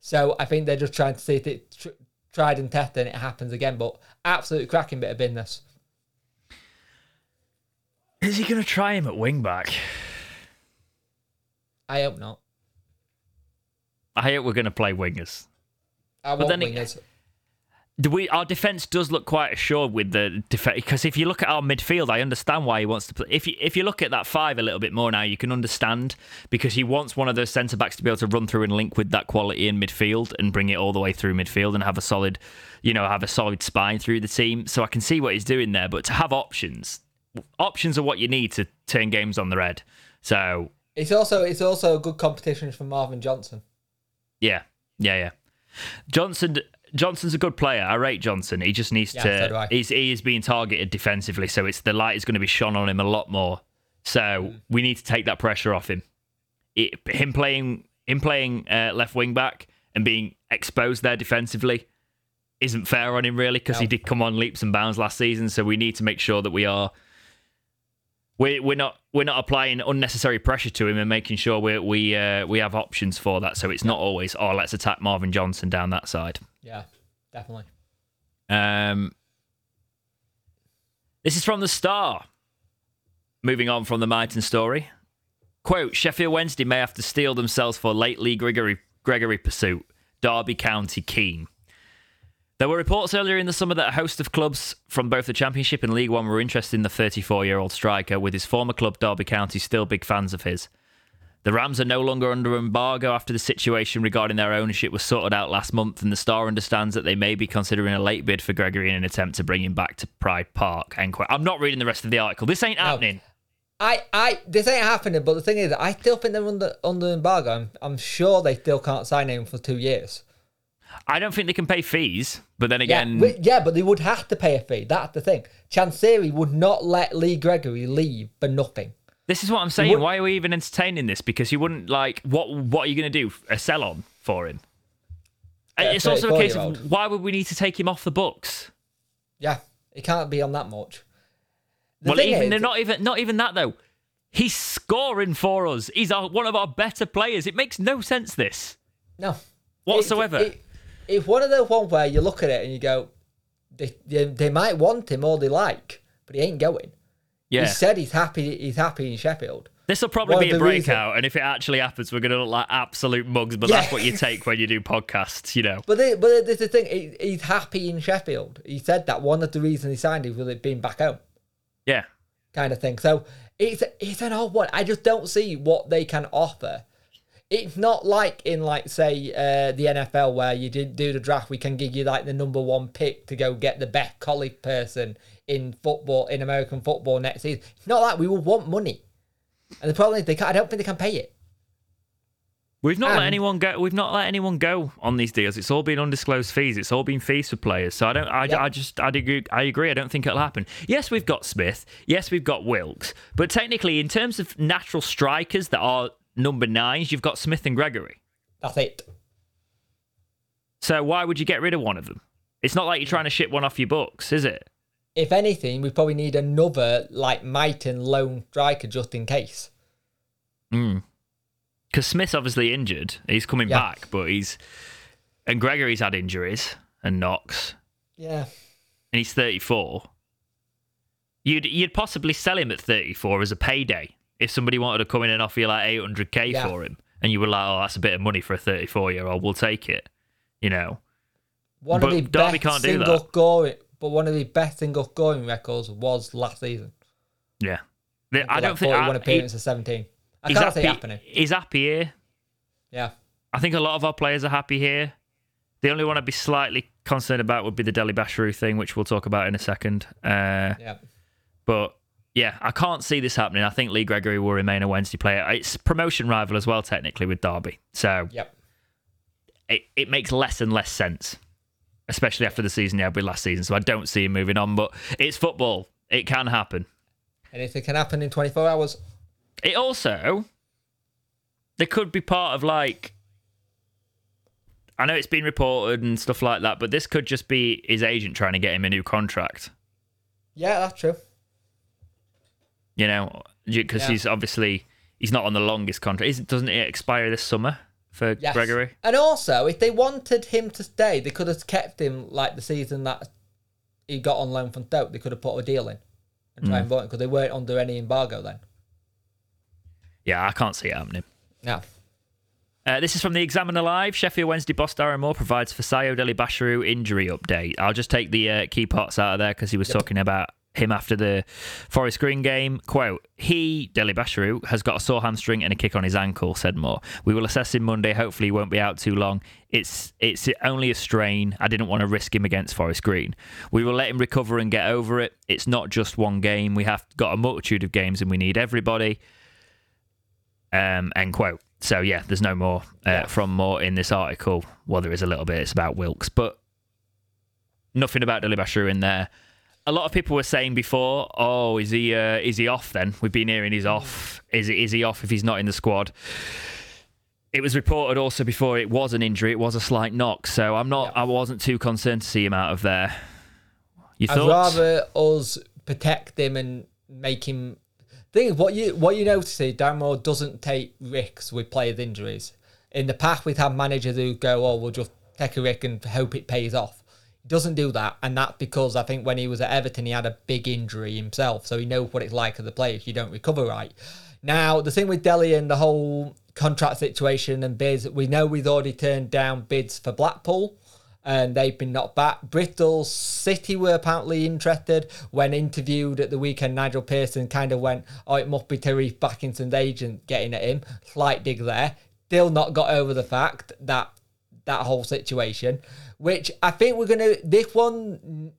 So I think they're just trying to see if it tr- tried and tested and it happens again. But absolutely cracking bit of business. Is he going to try him at wing back? I hope not. I hope we're going to play wingers. I want then wingers. Do we? Our defense does look quite assured with the defense because if you look at our midfield, I understand why he wants to play. If you if you look at that five a little bit more now, you can understand because he wants one of those centre backs to be able to run through and link with that quality in midfield and bring it all the way through midfield and have a solid, you know, have a solid spine through the team. So I can see what he's doing there, but to have options, options are what you need to turn games on the red. So It's also it's also a good competition for Marvin Johnson. Yeah, yeah, yeah. Johnson Johnson's a good player. I rate Johnson. He just needs Yeah, to. I. he's he is being targeted defensively, so it's the light is going to be shone on him a lot more. So Mm. we need to take that pressure off him. It, him playing him playing uh, left wing back and being exposed there defensively isn't fair on him really because he did come on leaps and bounds last season. So we need to make sure that we are. we're we're not we're not applying unnecessary pressure to him and making sure we we uh, we have options for that. So it's not always oh let's attack Marvin Johnson down that side. Yeah, definitely. Um, this is from the Star. Moving on from the Mighton story. Quote Sheffield Wednesday may have to steel themselves for late Gregory, Gregory pursuit. Derby County keen. There were reports earlier in the summer that a host of clubs from both the Championship and League One were interested in the 34 year old striker, with his former club Derby County still big fans of his. The Rams are no longer under embargo after the situation regarding their ownership was sorted out last month, and the Star understands that they may be considering a late bid for Gregory in an attempt to bring him back to Pride Park. End quote. I'm not reading the rest of the article. This ain't happening. I, I, this ain't happening. But the thing is, I still think they're under under embargo. I'm, I'm sure they still can't sign him for two years. I don't think they can pay fees, but then Yeah, again, wi- yeah, but they would have to pay a fee. That's the thing. Chansiri would not let Lee Gregory leave for nothing. This is what I'm saying. would- Why are we even entertaining this? Because you wouldn't like what? What are you going to do? A sell on for him? Yeah, it's also a case of why would we need to take him off the books? Yeah, it can't be on that much. The well, even is- they're not even not even that though. He's scoring for us. He's our, one of our better players. It makes no sense. This no whatsoever. It, it, it's one of those ones where you look at it and you go, they, they, they might want him all they like, but he ain't going. Yeah, He said he's happy. He's happy in Sheffield. this will probably one be a the reason- breakout, and if it actually happens, we're going to look like absolute mugs. But Yeah. that's what you take when you do podcasts, you know. But the, but this the thing. He, he's happy in Sheffield. He said that one of the reasons he signed it was it being back home, Yeah, kind of thing. So it's it's an odd one. I just don't see what they can offer. It's not like in like say uh, the NFL where you did do the draft. We can give you like the number one pick to go get the best college person in football in American football next season. It's not like we will want money, and the problem is they can't, I don't think they can pay it. We've not let anyone go. We've not let anyone go on these deals. It's all been undisclosed fees. It's all been fees for players. So I don't. I, Yep. I just. I agree. I agree. I don't think it'll happen. Yes, we've got Smith. Yes, we've got Wilks. But technically, in terms of natural strikers that are number nines, you've got Smith and Gregory. That's it. So why would you get rid of one of them? It's not like you're trying to ship one off your books, is it? If anything, we probably need another like Mighton lone striker just in case. Hmm. Because Smith's obviously injured. He's coming Yeah. back, but he's and Gregory's had injuries and Knox. Yeah. and he's 34. You'd you'd possibly sell him at 34 as a payday if somebody wanted to come in and offer you like 800k for him, and you were like, oh, that's a bit of money for a 34 year old. We'll take it. You know. One But of the Derby best can't do that. But one of the best single scoring records was last season. Yeah. The- I don't think 41 I, he, appearances, 17. I can't see it happy. happening. He's happy here. Yeah. I think a lot of our players are happy here. The only one I'd be slightly concerned about would be the Dele-Bashiru thing, which we'll talk about in a second. Uh, Yeah. but yeah, I can't see this happening. I think Lee Gregory will remain a Wednesday player. It's promotion rival as well, technically, with Derby. So Yep. it, it makes less and less sense, especially after the season he had with last season. So I don't see him moving on, but it's football. It can happen. Anything can happen in 24 hours. It also, there could be part of like, I know it's been reported and stuff like that, but this could just be his agent trying to get him a new contract. Yeah, that's true. You know, because Yeah. he's obviously he's not on the longest contract. Isn't doesn't it expire this summer for Yes. Gregory? And also, if they wanted him to stay, they could have kept him like the season that he got on loan from Stoke. They could have put a deal in and try and vote him because they weren't under any embargo then. Yeah, I can't see it happening. No. Uh, this is from the Examiner Live. Sheffield Wednesday boss Darren Moore provides Fisayo Dele-Bashiru injury update. I'll just take the uh, key parts out of there because he was talking about him after the Forest Green game. Quote, he, Dele-Bashiru, has got a sore hamstring and a kick on his ankle, said Moore. We will assess him Monday. Hopefully he won't be out too long. It's it's only a strain. I didn't want to risk him against Forest Green. We will let him recover and get over it. It's not just one game. We have got a multitude of games and we need everybody. Um, end quote. So yeah, there's no more uh, Yeah. from Moore in this article. Well, there is a little bit. It's about Wilks, but nothing about Dele-Bashiru in there. A lot of people were saying before, "Oh, is he uh, is he off?" Then we've been hearing he's off. Is is he off if he's not in the squad? It was reported also before it was an injury. It was a slight knock, so I'm not. I wasn't too concerned to see him out of there. You I'd thoughts? rather us protect him and make him. Thing is, what you what you notice is Darren Moore doesn't take risks with players' injuries. In the past, we've had managers who go, "Oh, we'll just take a risk and hope it pays off." Doesn't do that, and that's because I think when he was at Everton, he had a big injury himself, so he knows what it's like as a player if you don't recover right. Now, the thing with Dele and the whole contract situation and bids, we know we've already turned down bids for Blackpool and they've been knocked back. Bristol City were apparently interested. When interviewed at the weekend, Nigel Pearson kind of went, "Oh, it must be Tyreeq Bakinson's agent getting at him." Slight dig there. Still not got over the fact that that whole situation, which I think we're gonna this one.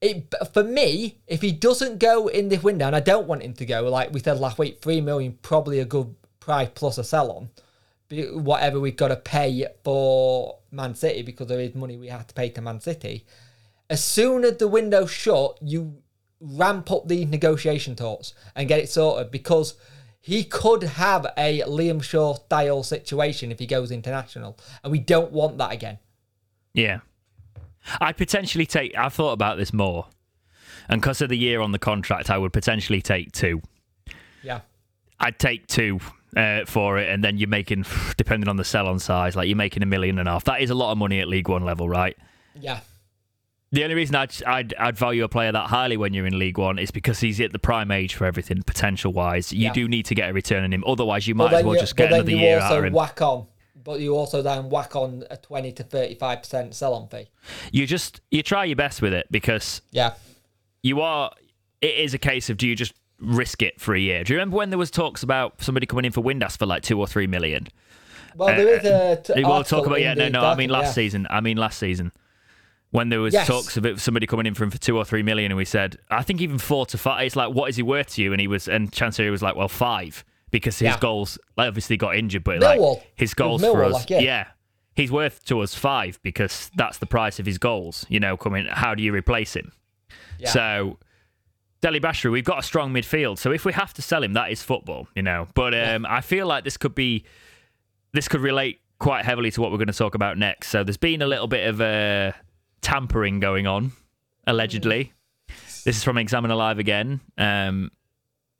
It for me, if he doesn't go in this window, and I don't want him to go, like we said last week, three million probably a good price plus a sell on whatever we've got to pay for Man City because there is money we have to pay to Man City. As soon as the window's shut, you ramp up the negotiation talks and get it sorted because he could have a Liam Shaw style situation if he goes international, and we don't want that again. Yeah. I'd potentially take, I've thought about this more. And because of the year on the contract, I would potentially take two. Yeah, I'd take two uh, for it, and then you're making, depending on the sell on size, like you're making a million and a half. That is a lot of money at League One level, right? yeah, The only reason I'd, I'd, I'd value a player that highly when you're in League One is because he's at the prime age for everything, potential wise. You Yeah. do need to get a return on him. Otherwise, you might But as well you- just get another you year out of him. whack on, but you also then whack on a twenty to thirty-five percent sell-on fee. You just, you try your best with it because Yeah, you are it is a case of do you just risk it for a year do you remember when there was talks about somebody coming in for Windass for like two or three million well, there uh, is a. T- we'll talk about yeah no no i mean last yeah. season i mean last season when there was Yes. talks of it, somebody coming in for him for two or three million and we said i think even four to five it's like what is he worth to you and he was and chancellor was like well five because his Yeah. goals like, obviously got injured but like Millwall. his goals for us like, yeah. yeah he's worth to us five because that's the price of his goals you know coming how do you replace him Yeah. so Dele-Bashiru, we've got a strong midfield, so if we have to sell him, that is football, you know. But um, I feel like this could be, this could relate quite heavily to what we're going to talk about next. So there's been a little bit of uh, tampering going on, allegedly. This is from Examiner Live again. Um,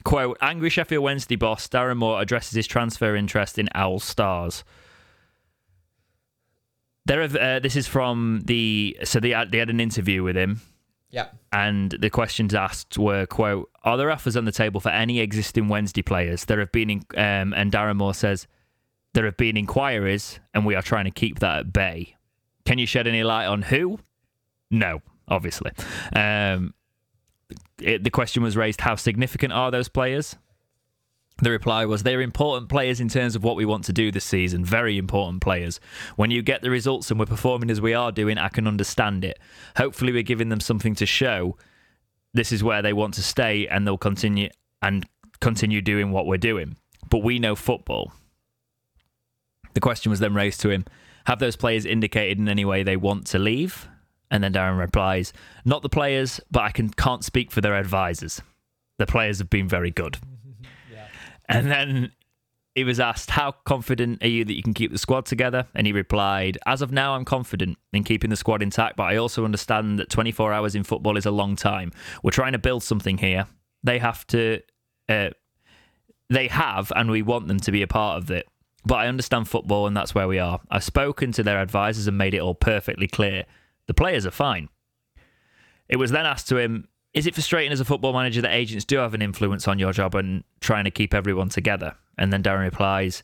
quote: Angry Sheffield Wednesday boss Darren Moore addresses his transfer interest in Owl Stars. There, have, uh, this is from the so they had, they had an interview with him. Yeah, and the questions asked were quote are there offers on the table for any existing wednesday players? There have been in, um, and darren moore says there have been inquiries and we are trying to keep that at bay. Can you shed any light on who? No obviously. Um, it, the question was raised how significant are those players the reply was they're important players in terms of what we want to do this season. Very important players. When you get the results and we're performing as we are doing, I can understand it. Hopefully, we're giving them something to show this is where they want to stay and they'll continue and continue doing what we're doing. But we know football. The question was then raised to him Have those players indicated in any way they want to leave? And then Darren replies, Not the players, but I can, can't speak for their advisors. The players have been very good. Yeah. And then he was asked, How confident are you that you can keep the squad together? And he replied, As of now, I'm confident in keeping the squad intact, but I also understand that 24 hours in football is a long time. We're trying to build something here. They have to, uh, they have, and we want them to be a part of it. But I understand football, and that's where we are. I've spoken to their advisors and made it all perfectly clear. The players are fine. It was then asked to him, Is it frustrating as a football manager that agents do have an influence on your job and trying to keep everyone together? And then Darren replies,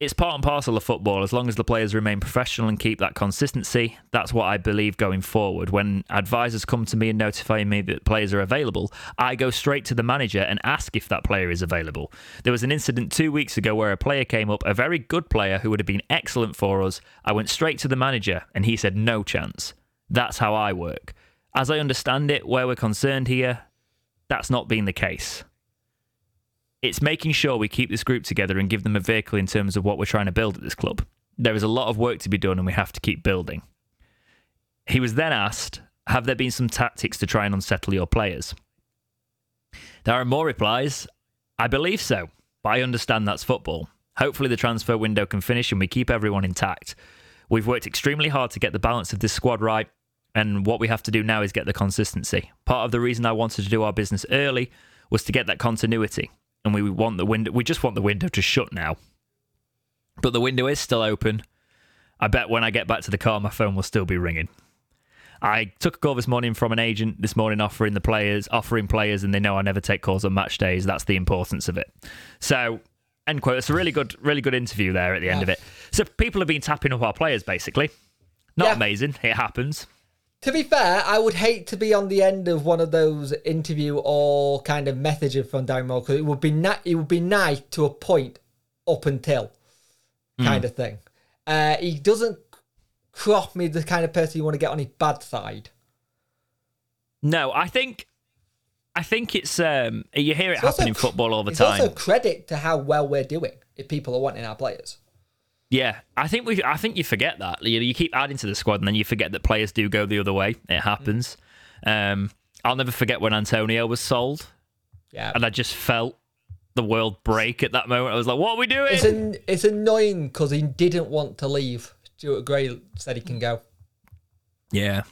It's part and parcel of football. As long as the players remain professional and keep that consistency, that's what I believe going forward. When advisors come to me and notify me that players are available, I go straight to the manager and ask if that player is available. There was an incident two weeks ago where a player came up, a very good player who would have been excellent for us. I went straight to the manager and he said, No chance. That's how I work. As I understand it, where we're concerned here, that's not been the case it's making sure we keep this group together and give them a vehicle in terms of what we're trying to build at this club. There is a lot of work to be done and we have to keep building. He was then asked, Have there been some tactics to try and unsettle your players? There are more replies, I believe so, but I understand that's football. Hopefully, the transfer window can finish and we keep everyone intact. We've worked extremely hard to get the balance of this squad right, and what we have to do now is get the consistency. Part of the reason I wanted to do our business early was to get that continuity and we want the window. We just want the window to shut now. But the window is still open. I bet when I get back to the car, my phone will still be ringing. I took a call this morning from an agent this morning offering the players, offering players, and they know I never take calls on match days. That's the importance of it. So, end quote. It's a really good, really good interview there at the end of it. So people have been tapping up our players basically. Not Yeah. amazing. It happens. To be fair, I would hate to be on the end of one of those interview or kind of messages from Darren Moore because it would be ni- it would be nice to a point up until kind of thing. Uh, he doesn't crop me the kind of person you want to get on his bad side. No, I think, I think it's. um You hear it It's also happen in football all the it's time. also credit to how well we're doing if people are wanting our players. Yeah, I think we. I think you forget that. You, you keep adding to the squad, and then you forget that players do go the other way. It happens. Um, I'll never forget when Antonio was sold, Yeah. and I just felt the world break at that moment. I was like, "What are we doing?" It's an, it's annoying because he didn't want to leave. Stuart Gray said he can go. yeah,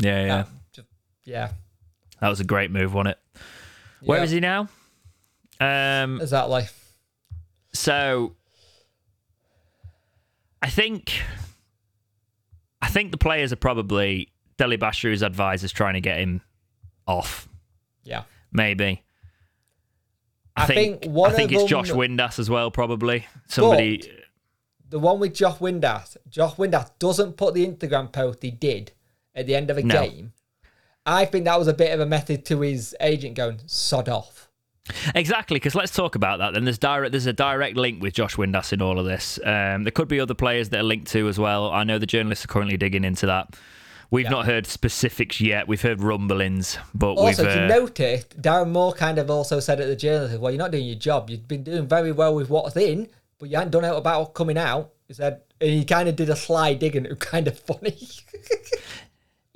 yeah, yeah. Just- yeah. That was a great move, wasn't it? Where Yeah. is he now? Um, Exactly. so I think I think the players are probably Dele-Bashiru's advisors trying to get him off. Yeah. Maybe. I, I think, think I think it's them- Josh Windass as well, probably. Somebody The one with Josh Windass. Josh Windass doesn't put the Instagram post he did at the end of a No. game. I think that was a bit of a method to his agent going, sod off. Exactly, because let's talk about that. Then there's direct there's a direct link with Josh Windass in all of this. Um, there could be other players that are linked to as well. I know the journalists are currently digging into that. We've Yeah. not heard specifics yet. We've heard rumblings, but Also, we've if you uh, noticed, Darren Moore kind of also said at the journalist, well, you're not doing your job. You've been doing very well with what's in, but you haven't done it about coming out. He said, and he kind of did a sly dig and it was kind of funny.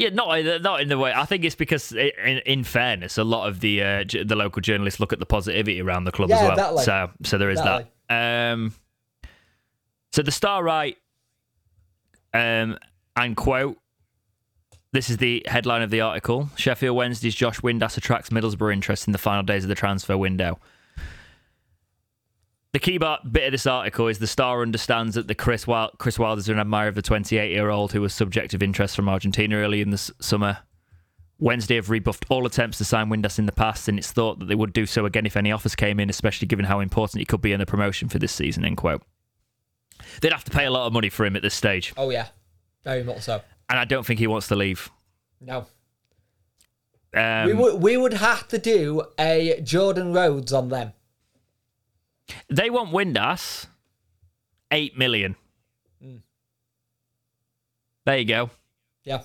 Yeah, not in, not in the way. I think it's because, in, in fairness, a lot of the uh, j- the local journalists look at the positivity around the club as Yeah, well. exactly. So, so there is Exactly. that. Um, so the star right, um, and quote. This is the headline of the article. Sheffield Wednesday's Josh Windass attracts Middlesbrough interest in the final days of the transfer window. The key bit of this article is the Star understands that the Chris, Wild- Chris Wilder is an admirer of the 28 year old who was subject of interest from Argentina early in the s- summer. Wednesday have rebuffed all attempts to sign Windass in the past, and it's thought that they would do so again if any offers came in, especially given how important he could be in the promotion for this season. End quote. They'd have to pay a lot of money for him at this stage, oh, yeah. Very much so. and I don't think he wants to leave. No. Um, we, would, we would have to do a Jordan Rhodes on them. They want Windass eight million. Hmm. There you go. Yeah.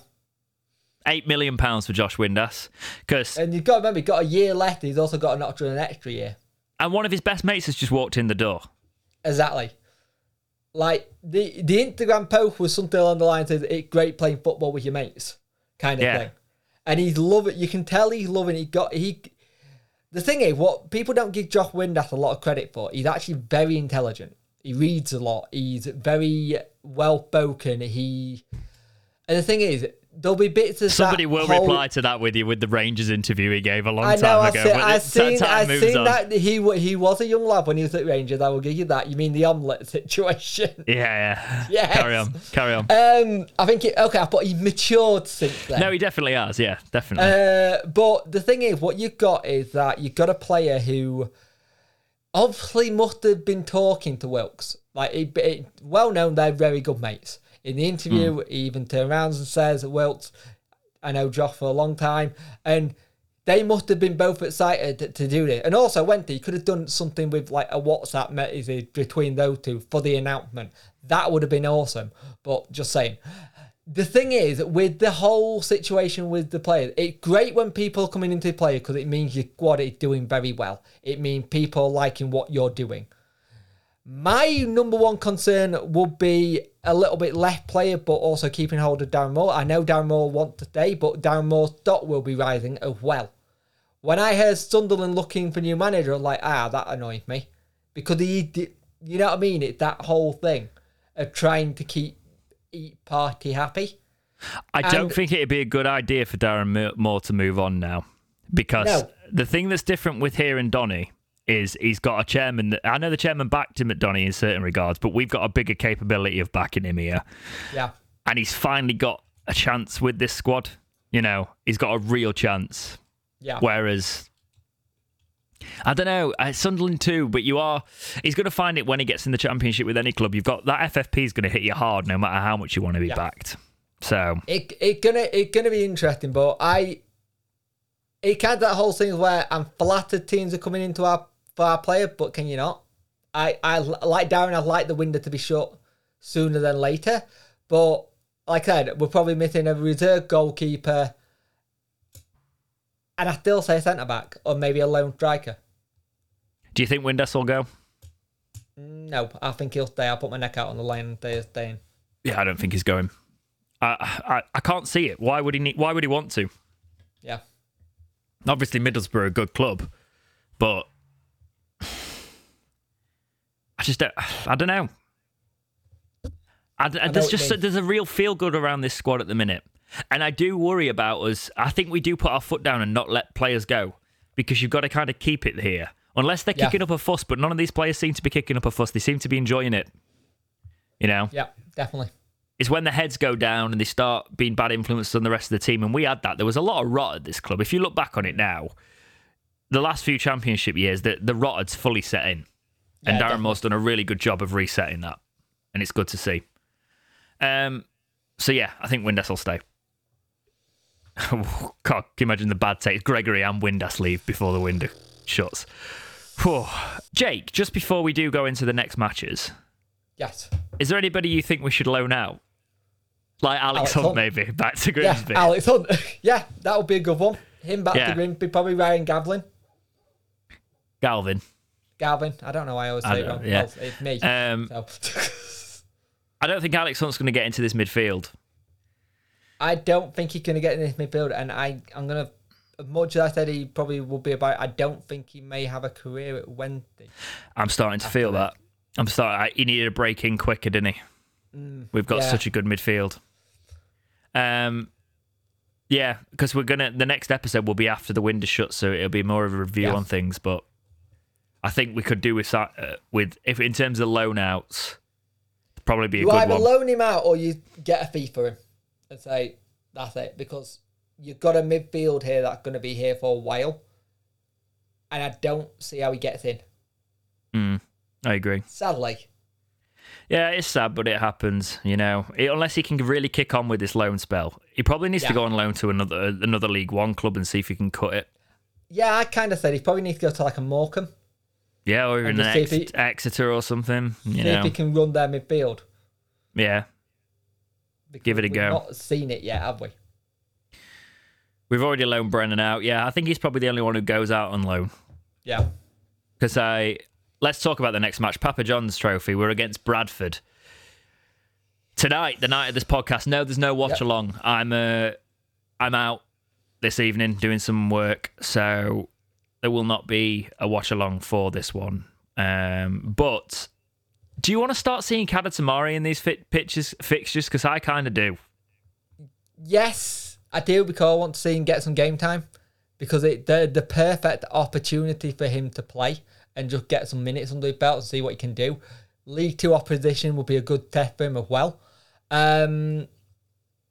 eight million pounds for Josh Windass because And you've got to remember, he's got a year left. and He's also got an extra an extra year. and one of his best mates has just walked in the door. Exactly. Like the the Instagram post was something along the lines of "It's great playing football with your mates," kind of Yeah. thing. And he's loving. You can tell he's loving. He got he. The thing is, what people don't give Josh Windass a lot of credit for, he's actually very intelligent. He reads a lot. He's very well spoken. He, and the thing is, there'll be bits of Somebody will whole- reply to that with you with the Rangers interview he gave a long I know. time I ago. see, I seen. I seen on. that he he was a young lad when he was at Rangers. I will give you that. You mean the omelette situation? Yeah, yeah. Yes. Carry on. Carry on. Um, I think it, okay, but he matured since then. no, he definitely has. Yeah, definitely. Uh, but the thing is, what you've got is that you've got a player who obviously must have been talking to Wilks. Like, it, it, well known, they're very good mates. In the interview, Hmm. he even turns around and says, Wilks, I know Josh for a long time. And they must have been both excited to, to do this. And also, Wendy could have done something with like a WhatsApp message between those two for the announcement. That would have been awesome. But just saying. The thing is, with the whole situation with the players, it's great when people are coming into the player because it means your squad is doing very well. It means people are liking what you're doing. My number one concern would be a little bit less player, but also keeping hold of Darren Moore. I know Darren Moore wants to stay, but Darren Moore's stock will be rising as well. When I heard Sunderland looking for new manager, I'm like, ah, that annoyed me because he, did, you know what I mean? It's that whole thing of trying to keep each party happy. I don't think it'd be a good idea for Darren Mo- Moore to move on now because No. the thing that's different with here and Donny is he's got a chairman that I know the chairman backed him at Donny in certain regards, but we've got a bigger capability of backing him here. Yeah, And he's finally got a chance with this squad. You know, he's got a real chance. yeah, Whereas, I don't know, uh, Sunderland too, but you are, he's going to find it when he gets in the championship with any club. You've got that FFP is going to hit you hard no matter how much you want to be Yeah. backed. So, it it gonna it gonna be interesting, but I it kind of that whole thing where I'm flattered teams are coming into our for our player, but can you not? I, I like Darren. I'd like the window to be shut sooner than later, but like I said, we're probably missing a reserve goalkeeper, and I still say centre back or maybe a lone striker. do you think Windass will go? No, I think he'll stay. I'll put my neck out on the line and he's staying. Yeah, I don't think he's going. I, I I can't see it. Why would he need? Why would he want to? Yeah. Obviously, Middlesbrough are a good club, but I just don't. I don't know. I, d- know there's just there's a real feel good around this squad at the minute, and I do worry about us. I think we do put our foot down and not let players go because you've got to kind of keep it here, unless they're Yeah. kicking up a fuss. But none of these players seem to be kicking up a fuss. They seem to be enjoying it. You know. Yeah, definitely. It's when the heads go down and they start being bad influences on the rest of the team. And we had that. There was a lot of rot at this club. If you look back on it now, the last few championship years, the, the rot had fully set in. And Yeah, Darren definitely. Moore's done a really good job of resetting that. And it's good to see. Um, so, yeah, I think Windass will stay. God, can you imagine the bad takes? Gregory and Windass leave before the window shuts. Whew. Jake, just before we do go into the next matches, Yes. is there anybody you think we should loan out? Like Alex, Alex Hunt, Hunt. maybe back to Yeah, Grimsby. Alex Hunt. yeah, that would be a good one. Him back Yeah. to Grimsby, probably Ryan Gavlin. Galvin. Galvin. I don't know why I always say it wrong. yeah. Well, it's me. Um, so. I don't think Alex Hunt's going to get into this midfield. I don't think he's going to get into this midfield, and I, I'm going to, much as I said he probably will be about, I don't think he may have a career at Wednesday. I'm starting to feel that. I'm starting. I, he needed a break in quicker, didn't he? We've got Mm, yeah. such a good midfield. Um, yeah, because we're gonna. The next episode will be after the window shut, so it'll be more of a review Yeah. on things. But I think we could do with Sa- uh, with if in terms of loan outs, probably be a You good either one. loan him out or you get a fee for him and say, that's it, because you've got a midfield here that's going to be here for a while, and I don't see how he gets in. Mm, I agree. Sadly. Yeah, it's sad, but it happens. You know, It- unless he can really kick on with this loan spell, he probably needs to go on loan to another another League One club and see if he can cut it. Yeah, I kind of said he probably needs to go to like a Morecambe. Yeah, or even an Ex- he- Exeter or something. You See if he can run their midfield. yeah, because Give it a we've go. Not seen it yet, have we? We've already loaned Brennan out. Yeah, I think he's probably the only one who goes out on loan. Yeah. Because I let's talk about the next match. Papa John's Trophy. We're against Bradford tonight. The night of this podcast. No, there's no watch Yep. along. I'm uh, I'm out this evening doing some work, so there will not be a watch along for this one. Um, but do you want to start seeing Kada Tamari in these fit pitches fixtures? Because I kind of do. Yes, I do because I want to see him get some game time because it the the perfect opportunity for him to play and just get some minutes under his belt and see what he can do. League Two opposition will be a good test for him as well. Um,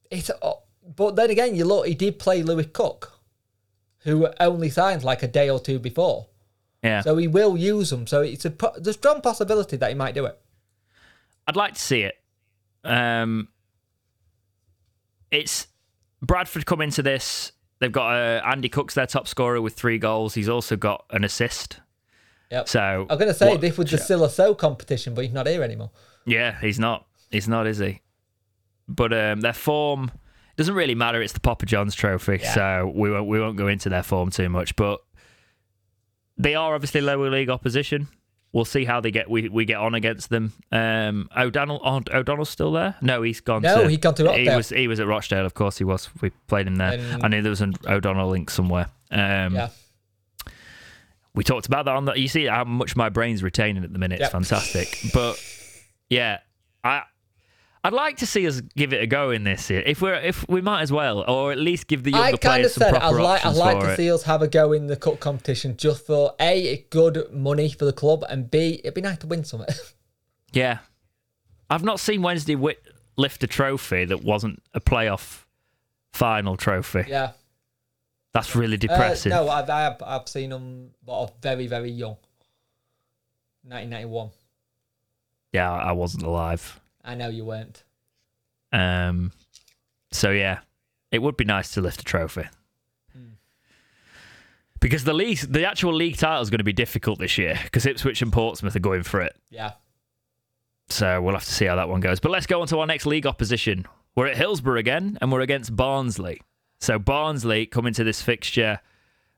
it's uh, but then again, you look, he did play Lewis Cook, who were only signed like a day or two before, Yeah. so he will use them. So it's a there's strong possibility that he might do it. I'd like to see it. Um, it's Bradford come into this. They've got uh, Andy Cook's their top scorer with three goals. He's also got an assist. Yep. So I'm gonna say what- this was the Sylla Sow competition, but he's not here anymore. Yeah, he's not. He's not, is he? But um, their form doesn't really matter. It's the Papa John's Trophy, Yeah. so we won't we won't go into their form too much. But they are obviously lower league opposition. We'll see how they get we, we get on against them. Um, O'Donnell O'Donnell's still there? No, he's gone. No, to, he's gone to He was he was at Rochdale, of course he was. We played him there. I knew there was an O'Donnell link somewhere. Um, Yeah. we talked about that on the. You see how much my brain's retaining at the minute. It's Yep. fantastic. But yeah, I I'd like to see us give it a go in this year. If we're if we might as well, or at least give the I younger kind players of some said I'd proper like I'd like to it. see us have a go in the cup competition just for a good money for the club and b it'd be nice to win something. Yeah, I've not seen Wednesday lift a trophy that wasn't a playoff final trophy. yeah. That's really Uh, depressing. no, I've, I've I've seen them, but are very very young. 1991. Yeah, I wasn't alive. I know you weren't. Um, so yeah, it would be nice to lift a trophy. Because the league, the actual league title is going to be difficult this year because Ipswich and Portsmouth are going for it. Yeah. So we'll have to see how that one goes. But let's go on to our next league opposition. We're at Hillsborough again, and we're against Barnsley. So Barnsley come into this fixture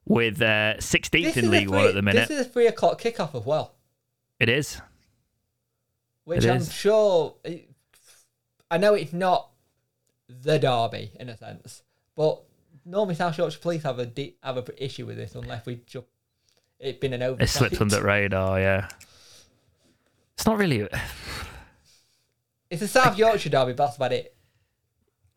with uh, 16th This in League One at the minute. This is a three o'clock kickoff as well, It is. Which I'm sure. I know it's not the derby in a sense, but normally South Yorkshire Police have a de- have a issue with this unless we just it's been an over. It slipped under radar, yeah. It's not really. It's a South Yorkshire derby, but that's about it.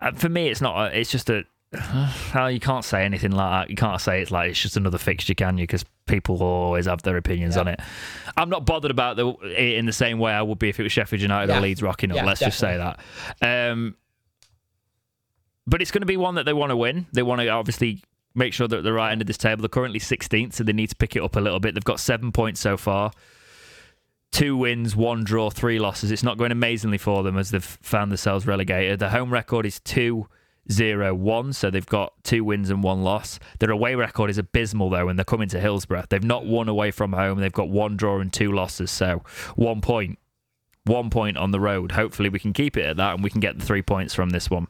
Uh, for me, it's not. A, it's just a. Well, you can't say anything like that. You can't say it's like it's just another fixture, can you? Because people will always have their opinions Yeah. on it. I'm not bothered about the it in the same way I would be if it was Sheffield United Yeah. or Leeds rocking up. Yeah, let's just say that. Um, but it's going to be one that they want to win. They want to obviously make sure they're at the right end of this table. They're currently 16th, so they need to pick it up a little bit. They've got seven points so far. Two wins, one draw, three losses. It's not going amazingly for them as they've found themselves relegated. The home record is 2 0 1, so they've got two wins and one loss. Their away record is abysmal, though, when they're coming to Hillsborough. They've not won away from home. They've got one draw and two losses, so one point. One point on the road. Hopefully, we can keep it at that and we can get the three points from this one.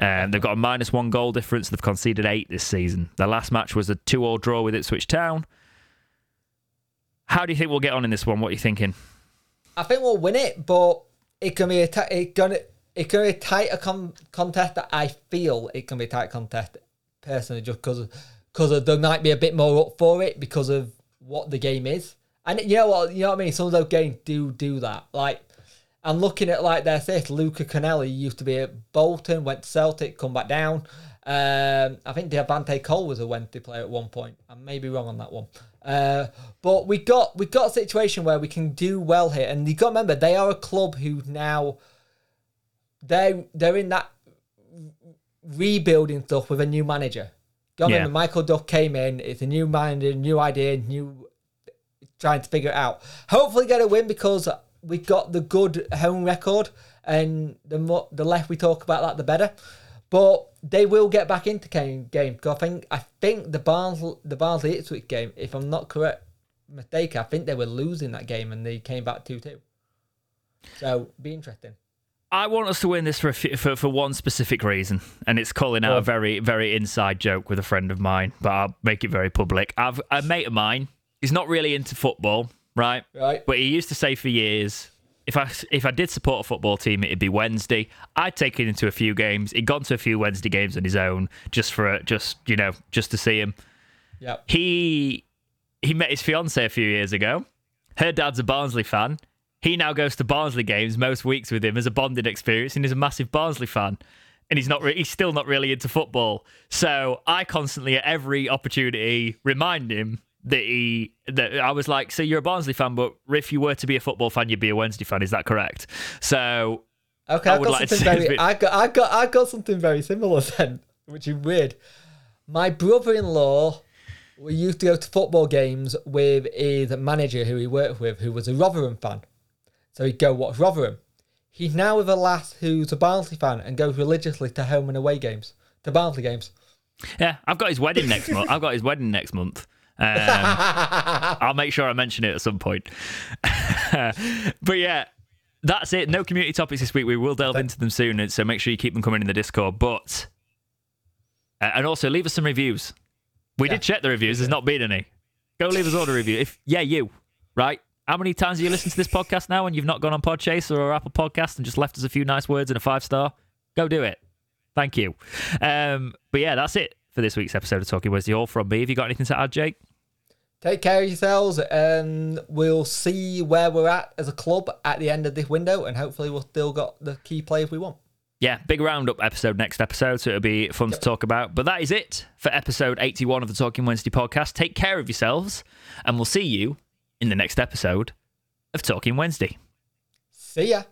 Um, they've got a minus one goal difference. They've conceded eight this season. Their last match was a two all draw with Ipswich Town. How do you think we'll get on in this one? What are you thinking? I think we'll win it, but it can be a it gonna it can be a tighter con- contest. That I feel it can be a tight contest personally, just because because there might be a bit more up for it because of what the game is. And you know what you know what I mean. Some of those games do do that. Like I'm looking at like their fifth. Luca Connell used to be at Bolton, went to Celtic, come back down. Um, I think Devante Cole was a Wednesday player at one point. I may be wrong on that one. Uh, but we got we got a situation where we can do well here, and you got to remember they are a club who now they they're in that rebuilding stuff with a new manager. Got to Yeah. remember Michael Duff came in. It's a new manager, new idea, new trying to figure it out. Hopefully, get a win because we got the good home record, and the more the less we talk about that, the better. But they will get back into game game. 'cause I think I think the Barnes the Barnsley Ipswich game, if I'm not correct mistake, I think they were losing that game and they came back two two. So be interesting. I want us to win this for, a f- for for one specific reason, and it's calling out Go a very very inside joke with a friend of mine, but I'll make it very public. I've a mate of mine. He's not really into football, right? Right. But he used to say for years, if I if I did support a football team, it'd be Wednesday. I'd taken him to a few games. He'd gone to a few Wednesday games on his own, just for a, just you know just to see him. Yeah. He he met his fiance a few years ago. Her dad's a Barnsley fan. He now goes to Barnsley games most weeks with him as a bonding experience, and he's a massive Barnsley fan. And he's not. Re- he's still not really into football. So I constantly, at every opportunity, remind him that he that I was like, "So you're a Barnsley fan, but if you were to be a football fan, you'd be a Wednesday fan. Is that correct?" So Okay, I I've got like something very. been- I got, I got, I got something very similar then, which is weird. My brother-in-law, we used to go to football games with his manager, who he worked with, who was a Rotherham fan. So he'd go watch Rotherham. He's now with a lass who's a Barnsley fan and goes religiously to home and away games, to Barnsley games. yeah, I've got his wedding next month. I've got his wedding next month. Um, I'll make sure I mention it at some point. but yeah, that's it. No community topics this week. We will delve into them soon, so make sure you keep them coming in the Discord. But uh, and also leave us some reviews. We Yeah. did check the reviews. There's not been any. Go leave us all a review. If yeah, you right. How many times have you listened to this podcast now and you've not gone on Podchaser or Apple Podcast and just left us a few nice words and a five star? Go do it. Thank you. Um, but yeah, that's it for this week's episode of Talking Wednesday. All from me. Have you got anything to add, Jake? Take care of yourselves, and we'll see where we're at as a club at the end of this window, and hopefully we'll still got the key players we want. Yeah, big roundup episode next episode, so it'll be fun to talk about. But that is it for episode 81 of the Talking Wednesday podcast. Take care of yourselves, and we'll see you in the next episode of Talking Wednesday. See ya.